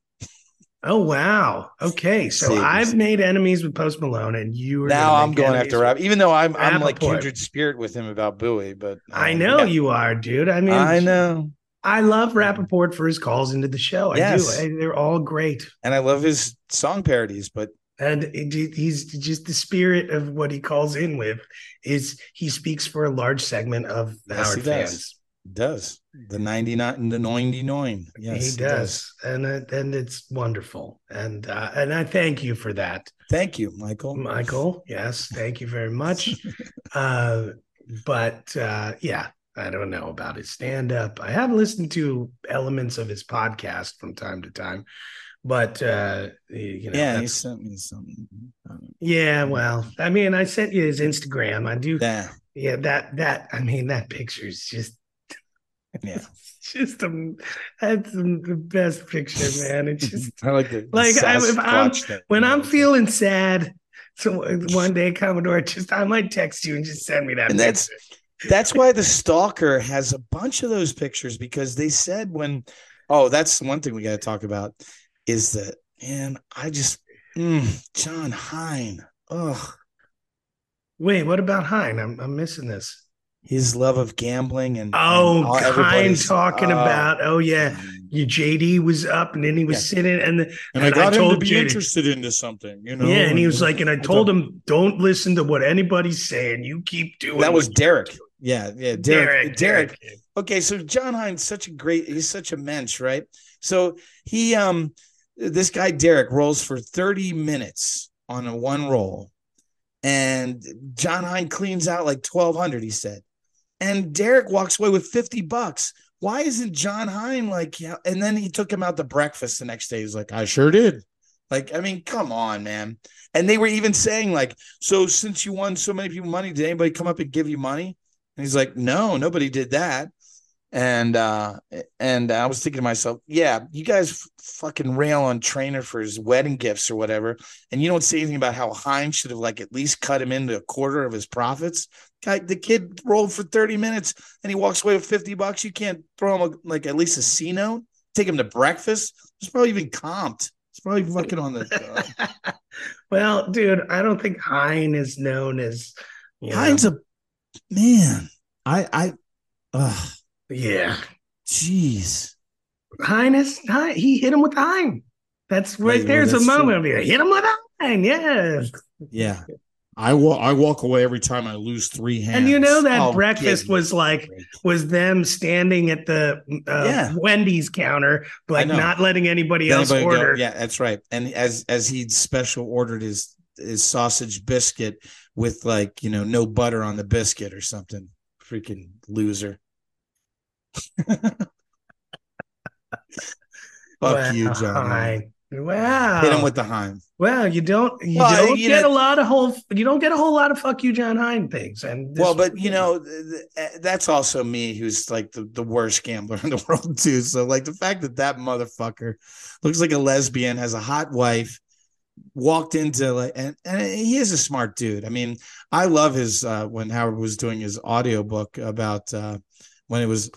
Oh wow. Okay. So I've made enemies with Post Malone and you are now i'm going after rap even though i'm i'm like kindred spirit with him about bowie but I um, know yeah. you are, dude. I mean i know I love Rapaport for his calls into the show. I Yes. do. I, they're all great. and i love his song parodies but And it, he's just the spirit of what he calls in with is he speaks for a large segment of Yes, Howard he does. Does the 99 the 99 yes he does. And it, and it's wonderful. And uh, and I thank you for that. thank you michael Michael, yes, thank you very much. uh, but uh, yeah, I don't know about his stand up. I have listened to elements of his podcast from time to time, but uh, you know, yeah, he sent me something. Yeah. Well, I mean, I sent you his Instagram. I do. yeah, Yeah, that that I mean, that picture is just yeah. just a, that's the best picture, man. It's just I like the Like, I- if I'm- when I'm feeling sad. So one day, Commodore, just I might text you and just send me that. And that's- picture. That's why the stalker has a bunch of those pictures because they said when, oh, that's one thing we got to talk about is that, man, I just, mm, John Hein, oh, Wait, what about Hein? I'm I'm missing this. His love of gambling and Oh, and all- Hein everybody's- talking oh, about. Oh yeah, you JD was up and then he was Yeah. sitting and the, And I And I got him to told be JD interested into something, you know. yeah, and he was like, and I told him, don't listen to what anybody's saying. You keep doing. that was Derek. Yeah, yeah, Derek. Derek. Derek. Okay, so John Hein's such a great he's such a mensch, right? So he um this guy Derek rolls for 30 minutes on a one roll and John Hein cleans out like 1200 he said. And Derek walks away with 50 bucks. Why isn't John Hein like yeah and then he took him out to breakfast the next day. He's like, "I sure did." Like, I mean, come on, man. And they were even saying like, "So since you won so many people money, did anybody come up and give you money?" And he's like, no, nobody did that. And uh and I was thinking to myself, yeah, you guys fucking rail on Trainer for his wedding gifts or whatever, and you don't say anything about how Hines should have like at least cut him into a quarter of his profits. Guy, the kid rolled for 30 minutes and he walks away with 50 bucks. You can't throw him a, like at least a C note, take him to breakfast. It's probably even comped. It's probably fucking on the well, dude, I don't think Hein is known as you know, Hein's a man. I I uh yeah. jeez. Highness, is Hein, he hit him with the Hein. That's right Right, well, there's a that's true. moment. I'll be like, hit him with a Hein, yeah. Yeah. I walk I walk away every time I lose three hands. And you know that Oh, breakfast was like break. was them standing at the uh, Yeah. Wendy's counter, like not letting anybody else Anybody go- order. yeah, that's right. And as as he'd special ordered his his sausage biscuit with like you know no butter on the biscuit or something. Freaking loser. Fuck you, John. Hein. Wow. Hit him with the Hein. Well, you don't you Well, don't you get know- a lot of whole you don't get a whole lot of fuck you John Hein things. And this- Well, but you know, th- that's also me who's like the, the worst gambler in the world, too. So, like, the fact that that motherfucker looks like a lesbian, has a hot wife, walked into like, and, and he is a smart dude. I mean, I love his, uh, when Howard was doing his audiobook about, uh, when it was,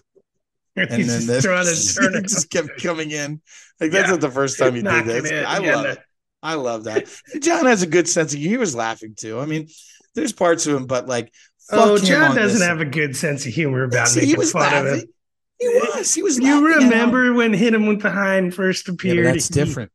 and he's then just this trying to turn it just kept coming in. Like, that's Yeah. not the first time he did this. I love it. I love that. John has a good sense of, humor, he was laughing too. I mean, there's parts of him, but like, Oh, John doesn't this. have a good sense of humor about See, making he was fun of him. He was. He was. You laughing remember when hit him with the Hein first appeared? but that's different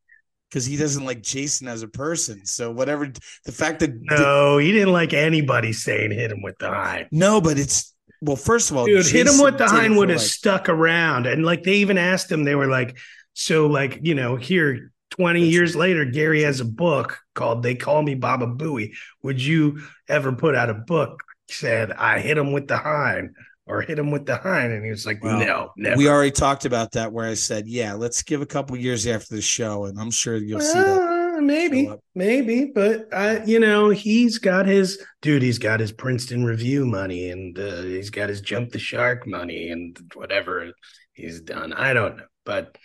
because he doesn't like Jason as a person. So whatever the fact that No, he didn't like anybody saying hit him with the Hein. no, but it's well. First of all, Dude, hit him with the it would have like- stuck around. And like they even asked him, they were like, so like, you know, here 20 That's years later, Gary has a book called They Call Me Baba Booey. Would you ever put out a book said I hit him with the Hein? or hit him with the Hein. And he was like, Well, no, never. We already talked about that. Where I said, yeah, let's give a couple years after the show, and I'm sure you'll see that. Ah, Uh, maybe, maybe, but uh, you know, he's got his dude. He's got his Princeton review money, and uh, he's got his jump the shark money, and whatever he's done. I don't know, but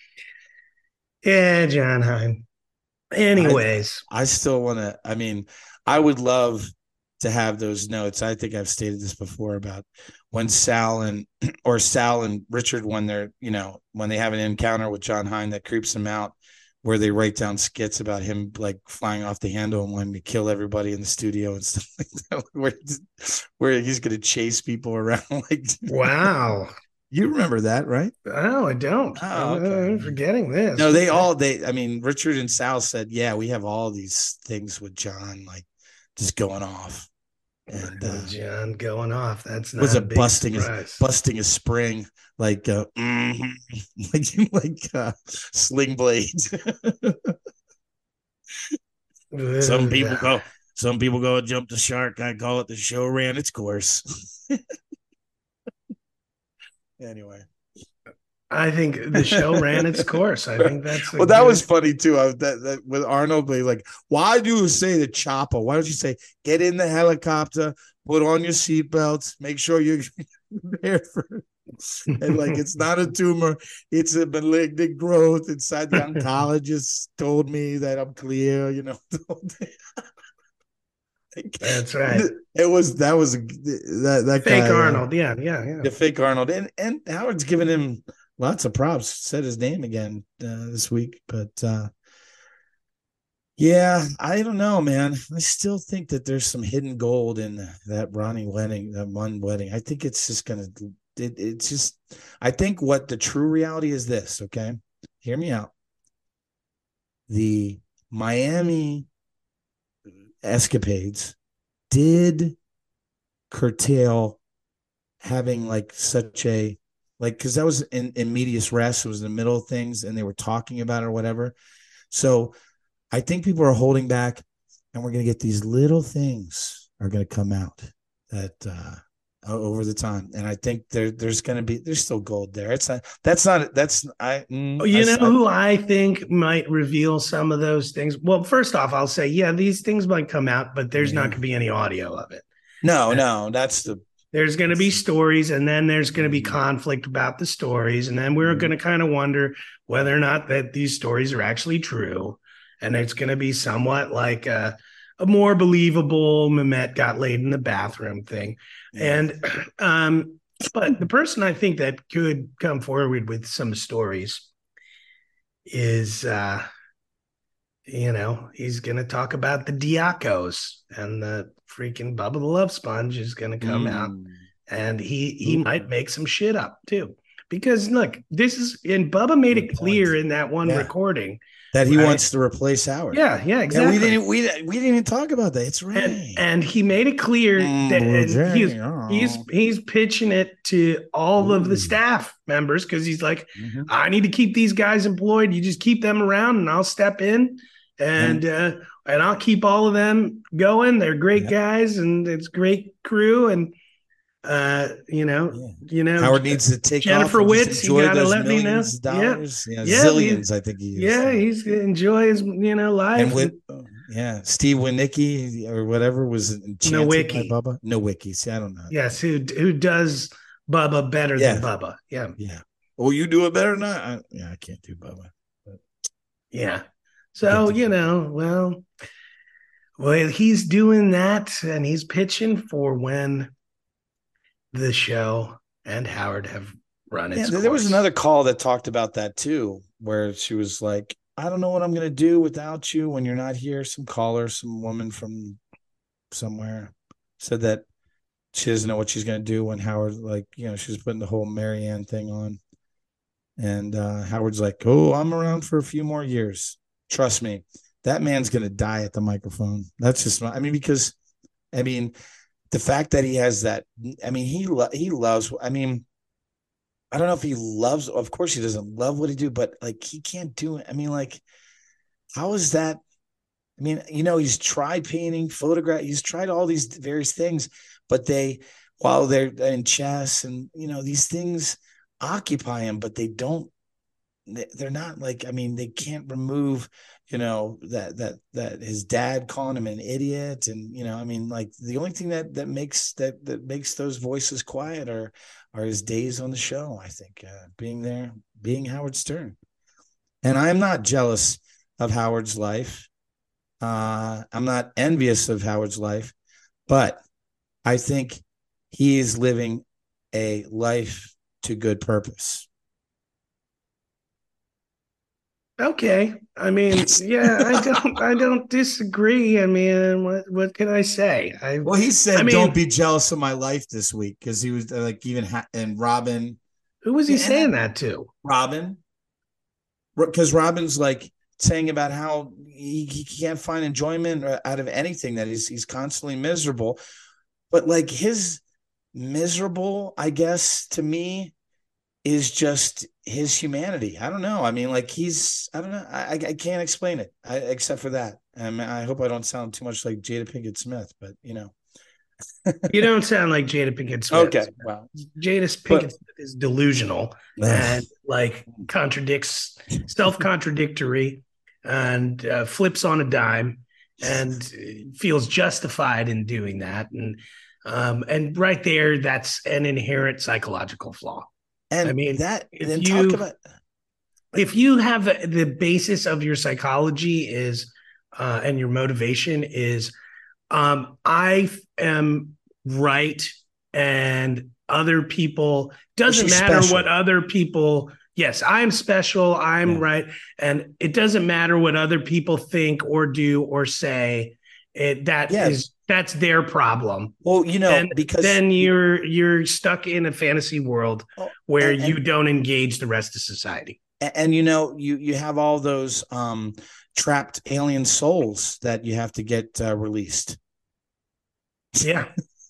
yeah, John Hein. Anyways, I still want to. I mean, I would love to have those notes. I think I've stated this before about when Sal and or Sal and Richard when they're you know when they have an encounter with John Hein that creeps them out, where they write down skits about him like flying off the handle and wanting to kill everybody in the studio and stuff like that, where where he's going to chase people around. Like, wow. you remember that, right? Oh, I don't. Oh, uh, okay. I'm forgetting this. No, they all they. I mean, Richard and Sal said, "Yeah, we have all these things with John, like just going off." And uh, John going off. That's not was a it busting surprise. busting a spring like uh, mhm, like like uh, sling blade. some people go, some people go jump the shark. I call it the show ran its course. anyway, I think the show ran its course. I think that's well, that was funny too. I, that, that with Arnold, being like, why do you say the chopper? Why don't you say get in the helicopter, put on your seatbelts, make sure you're there for and like it's not a tumor, it's a malignant growth inside. The oncologist told me that I'm clear. You know, That's right. It was that was that that Fake guy, uh, Arnold. Yeah, yeah, yeah. the fake Arnold, and and Howard's giving him lots of props. Said his name again uh, this week, but uh yeah, I don't know, man. I still think that there's some hidden gold in that Ronnie wedding, that one wedding. I think it's just gonna. It, it's just. I think what the true reality is this. Okay, hear me out. The Miami escapades did curtail having like such a like because that was in, in medias res it was in the middle of things and they were talking about it or whatever so i think people are holding back and we're going to get these little things are going to come out that uh over the time and i think there there's going to be there's still gold there it's not that's not that's i mm, Oh, You know I- who I think might reveal some of those things? Well, first off, I'll say, yeah, these things might come out, but there's not going to be any audio of it. no no that's the there's going to be stories and then there's going to be conflict about the stories and then we're going to kind of wonder whether or not that these stories are actually true and it's going to be somewhat like a, a more believable Memet got laid in the bathroom thing. And um but the person i think that could come forward with some stories is uh you know he's going to talk about the diacos and the freaking bubba the love sponge is going to come out Mm. and he he Ooh. might make some shit up too because look this is and bubba made it clear point. in that one Yeah. recording that he Right. wants to replace Howard. yeah yeah Yeah, exactly we didn't we, we didn't even talk about that. It's right. and, and he made it clear Mm, that he's he's he's pitching it to all of the staff members because he's like Mhm. I need to keep these guys employed. You just keep them around, and I'll step in, and uh, and I'll keep all of them going. They're great Yeah. guys, and it's great crew, and uh, you know, Yeah. you know, Howard needs to take Jennifer off Witz, you gotta let me know. dollars. Yeah, Yeah, zillions. I think he yeah, he's gonna enjoy his you know life. and with yeah, Steve Winicki or whatever was no by Bubba. No wiki. See, I don't know. yes, who who does Bubba better than Bubba? Yeah, Yeah. Well, you do it better than I. I yeah, I can't do Bubba. yeah. So you know, well, well, he's doing that, and he's pitching for when the show and Howard have run Yeah, its. there there was another call that talked about that too, where she was like, "I don't know what I'm going to do without you when you're not here." Some caller, some woman from somewhere, said that she doesn't know what she's going to do when Howard, like, you know, she's putting the whole Marianne thing on, and uh, Howard's like, "Oh, I'm around for a few more years. Trust me, that man's going to die at the microphone." That's just, my, I mean, because, I mean, the fact that he has that, I mean, he lo- he loves, I mean. I don't know if he loves. Of course, he doesn't love what he do, but like he can't do it. I mean, like, how is that? I mean, you know, he's tried painting, photograph. He's tried all these various things, but they, while they're in chess and you know these things occupy him, but they don't. They- They're not like. I mean, they can't remove. You know that that that his dad calling him an idiot, and you know, I mean, like the only thing that that makes that that makes those voices quiet are are his days on the show. I think uh, being there, being Howard Stern, and I'm not jealous of Howard's life. Uh, I'm not envious of Howard's life, but I think he is living a life to good purpose. Okay, I mean, yeah, I don't, I don't disagree. I mean, what, what can I say? I, Well, he said, I mean- "Don't be jealous of my life this week," because he was uh, like even ha- and Robin, who was he Yeah. saying that to? Robin, because Robin's like saying about how he, he can't find enjoyment uh, out of anything that he's he's constantly miserable, but like his miserable, I guess to me, is just his humanity. I don't know. I mean, like he's I don't know. I I, can't explain it I, except for that. I mean, I hope I don't sound too much like Jada Pinkett Smith, but you know. You don't sound like Jada Pinkett Smith. Okay. Well, Jada But- Pinkett Smith is delusional and like contradicts, self contradictory, and uh, flips on a dime, and feels justified in doing that. And um, and right there, that's an inherent psychological flaw. And I mean, that if then you- talk about if you have the basis of your psychology is uh, and your motivation is um, i am right and other people doesn't matter special. what other people yes i'm special i'm Yeah. right and it doesn't matter what other people think or do or say it that is Yes. That's their problem well, you know, then, because then you're you're stuck in a fantasy world Oh, where and- you don't engage the rest of society and, and you know you you have all those um trapped alien souls that you have to get uh, released Yeah.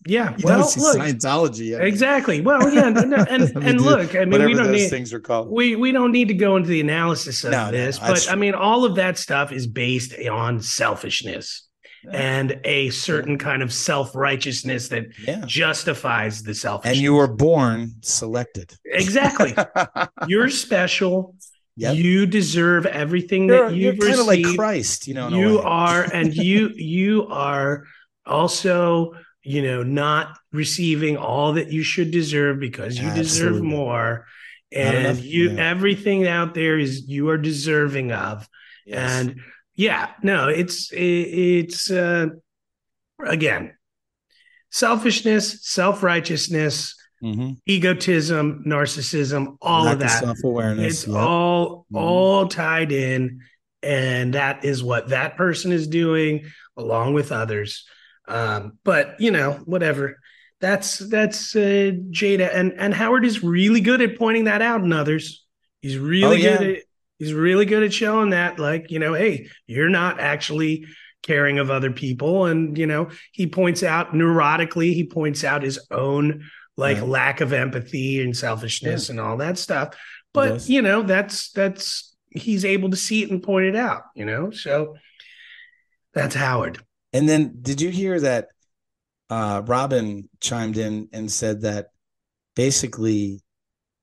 Yeah. you well, look, scientology I mean, exactly. Well, yeah, no, no, and and look, I mean, we don't those need things are called we we don't need to go into the analysis of No, this, no, but I mean, all of that stuff is based on selfishness. And a certain kind of self righteousness that yeah justifies the selfishness. and you were born selected exactly. You're special. Yep. You deserve everything you're, that you're you've kind of like christ you know you are and you you are also you know, not receiving all that you should deserve because you Absolutely. deserve more. And enough, you yeah. everything out there is you are deserving of. Yes. And yeah, no, it's it, it's uh again, selfishness, self-righteousness, mm-hmm. egotism, narcissism, all Lack of that. Self-awareness. It's yep. all mm-hmm. all tied in. And that is what that person is doing along with others. Um, but you know, whatever. That's that's uh, Jada, and and Howard is really good at pointing that out in others. He's really oh, yeah. good at he's really good at showing that, like you know, hey, you're not actually caring of other people, and you know, he points out neurotically, he points out his own like yeah. lack of empathy and selfishness yeah. and all that stuff. But you know, that's that's he's able to see it and point it out. You know, so that's Howard. And then did you hear that uh, Robin chimed in and said that basically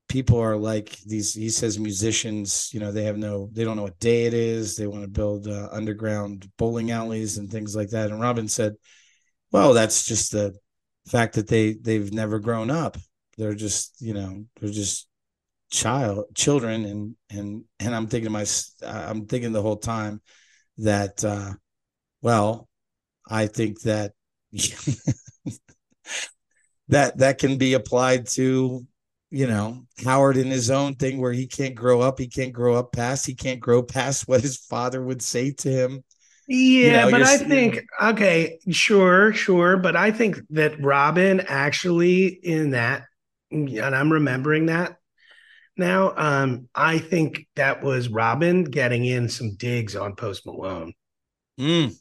people are like these he says musicians you know they have no they don't know what day it is. They want to build uh, underground bowling alleys and things like that. And robin said well that's just the fact that they they've never grown up. They're just you know they're just child children. And and and i'm thinking my i'm thinking the whole time that uh well I think that that that can be applied to you know Howard in his own thing where he can't grow up, he can't grow up past, he can't grow past what his father would say to him. Yeah, you know, but I think okay, sure, sure, but I think that Robin actually in that, and I'm remembering that now. Um, I think that was Robin getting in some digs on Post Malone. Mm.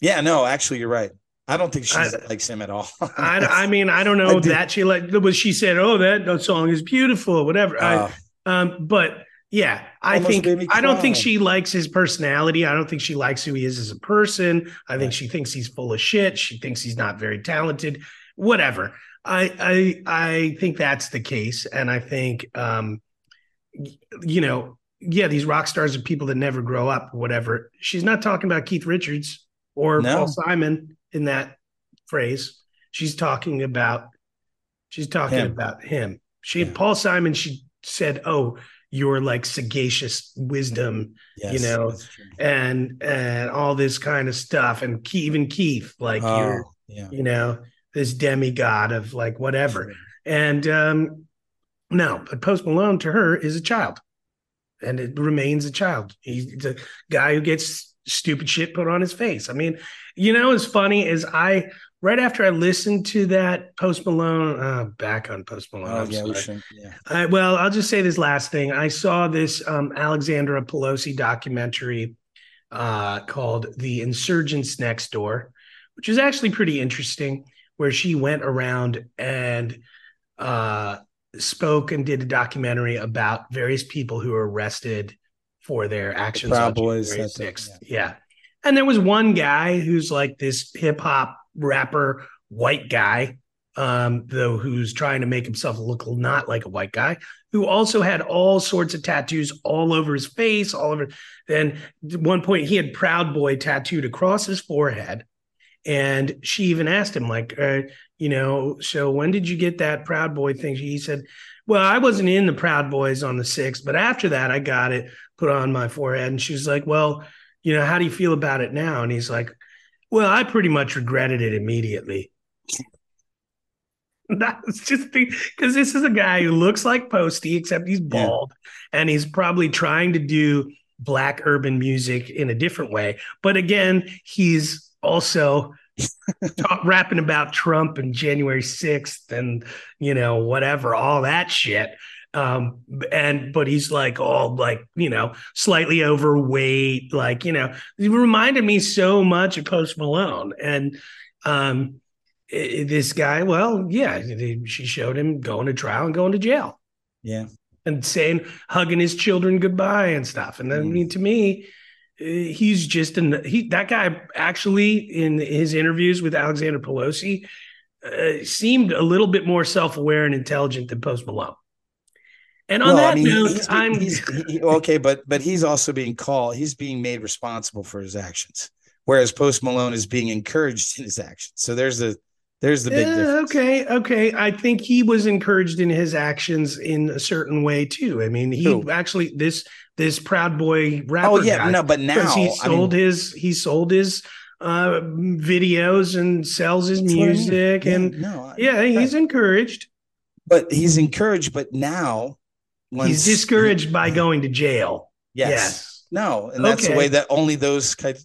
Yeah, no, actually, you're right. I don't think she likes him at all. I, I mean, I don't know I that she like was she said, "Oh, that, song is beautiful," whatever. Uh, I, um, but yeah, I think I don't think she likes his personality. I don't think she likes who he is as a person. I think she thinks he's full of shit. She thinks he's not very talented. Whatever. I I I think that's the case, and I think um, you know, yeah, these rock stars are people that never grow up. Whatever. She's not talking about Keith Richards or no. Paul Simon in that phrase. She's talking about she's talking him. about him. She yeah. Paul Simon, she said, Oh, you're like sagacious wisdom, yes, you know, and and all this kind of stuff. And even Keith, like oh, you're yeah. you know, this demigod of like whatever. And um no, but Post Malone to her is a child. And it remains a child. He's a guy who gets stupid shit put on his face. I mean, you know, as funny as I right after I listened to that Post Malone, uh, back on Post Malone. Oh, yeah, we should, yeah. I, well, I'll just say this last thing. I saw this um, Alexandra Pelosi documentary uh, called "The Insurgents Next Door," which is actually pretty interesting. Where she went around and uh, spoke and did a documentary about various people who were arrested for their actions the Proud Boys, 6th. Yeah. yeah. And there was one guy who's like this hip hop rapper, white guy, um, though who's trying to make himself look not like a white guy, who also had all sorts of tattoos all over his face, all over. Then at one point he had Proud Boy tattooed across his forehead. And she even asked him, like, uh, you know, so when did you get that Proud Boy thing? He said, well, I wasn't in the Proud Boys on the sixth, but after that, I got it put on my forehead. And she was like, Well, you know, how do you feel about it now? And he's like, Well, I pretty much regretted it immediately. That's just because this is a guy who looks like Posty, except he's bald, yeah. and he's probably trying to do black urban music in a different way. But again, he's also talk, rapping about Trump and January 6th and, you know, whatever, all that shit. Um, and but he's like all like, you know, slightly overweight, like, you know, he reminded me so much of Post Malone. And um, this guy, well, yeah, she showed him going to trial and going to jail. Yeah. And saying, hugging his children goodbye and stuff. And then, mm. I mean, to me, he's just an he that guy actually in his interviews with Alexandra Pelosi uh, seemed a little bit more self-aware and intelligent than Post Malone. And on well, that I mean, note, he's, I'm he's, he, okay, but but he's also being called. He's being made responsible for his actions, whereas Post Malone is being encouraged in his actions. So there's a There's the big difference. okay, okay. I think he was encouraged in his actions in a certain way too. I mean, he Who? actually this this proud boy rapper. Oh yeah, guy, no, but now he I mean, sold his he sold his uh videos and sells his what I mean. music Yeah, and no, I- yeah, he's encouraged. but he's encouraged. But now, He's discouraged by going to jail. Yes. Yes. No, and that's the way that only those kind.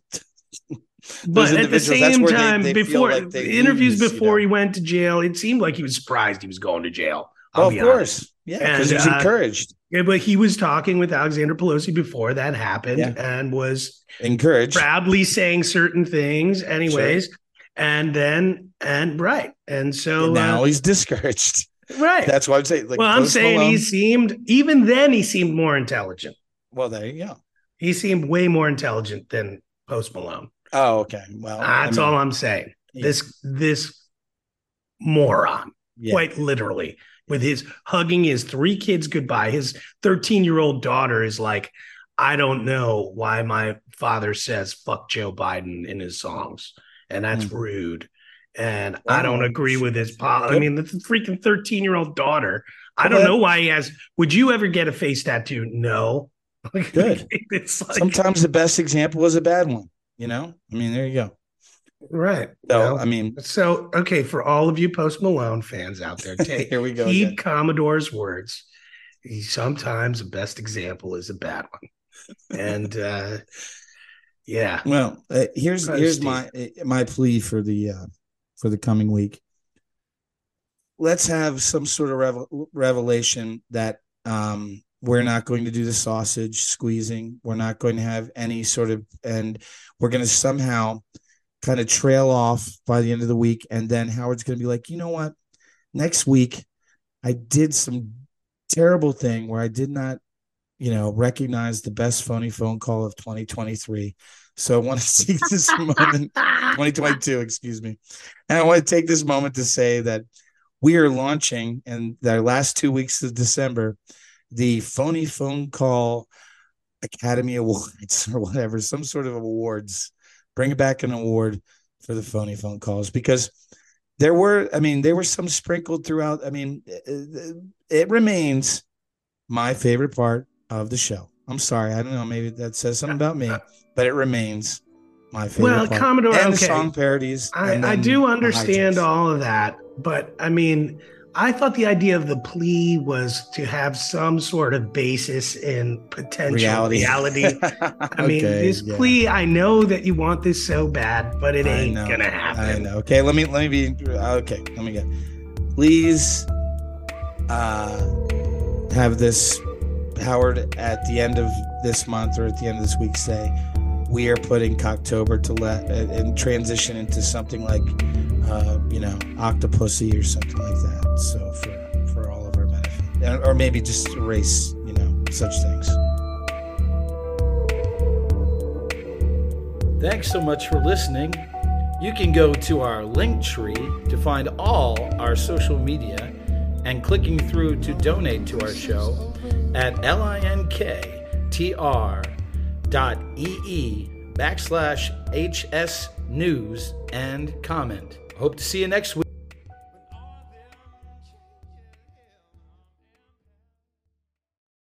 But at the same where they- time, they before like interviews lose, you before know. he went to jail, it seemed like he was surprised he was going to jail. I'll Oh, of be honest. course, yeah, because he's uh, encouraged. Yeah, but he was talking with Alexandra Pelosi before that happened Yeah. and was Encouraged. proudly saying certain things, anyways. And then, and right. And so, And now uh, he's discouraged. right. That's why I'm saying. Like, well, I'm saying Malone- he seemed, even then, he seemed more intelligent. Well, there you go. He seemed way more intelligent than Post Malone. Oh, okay. Well, I That's mean, all I'm saying. he- This, this moron. yeah. quite literally with his hugging his three kids goodbye his 13 year old daughter is like i don't know why my father says fuck joe biden in his songs and that's Mm. rude and i don't agree with his pol- i mean the freaking 13 year old daughter i don't know why he has would you ever get a face tattoo no Good. it's like Sometimes the best example is a bad one. You know. I mean, there you go. right So Well, I mean, so okay for all of you post malone fans out there take here we go. heed again. Commodore's words. He, sometimes the best example is a bad one. And uh yeah. Well, uh, here's here's Steve. my uh, my plea for the uh, for the coming week. Let's have some sort of revel- revelation that um, we're mm-hmm. not going to do the sausage squeezing. We're not going to have any sort of, and we're going to somehow kind of trail off by the end of the week. And then Howard's going to be like, you know what? Next week, I did some terrible thing where I did not, you know, recognize the best phony phone call of 2023. So I want to take this moment, 2022, excuse me. And I want to take this moment to say that we are launching in the last two weeks of December the phony phone call Academy Awards or whatever, some sort of awards. Bring back an award for the phony phone calls because there were, I mean, there were some sprinkled throughout. I mean, it, it remains my favorite part of the show. I'm sorry, I don't know, maybe that says something about me, but it remains my favorite. Well, part. Commodore, and the okay. song parodies. I, I do understand all of that, but I mean, I thought the idea of the plea was to have some sort of basis in potential reality. reality. I mean, Okay, this yeah. plea, I know that you want this so bad, but it ain't gonna happen. I know. Okay, let me let me be okay. Let me get. Please, uh, have this Howard at the end of this month or at the end of this week say we are putting Cocktober to let and and transition into something like uh, you know Octopussy or something like that. So for for all of our benefit, or maybe just erase you know such things. Thanks so much for listening. You can go to our link tree to find all our social media and clicking through to donate to our show at linktr dot ee backslash hs news and comment. Hope to see you next week.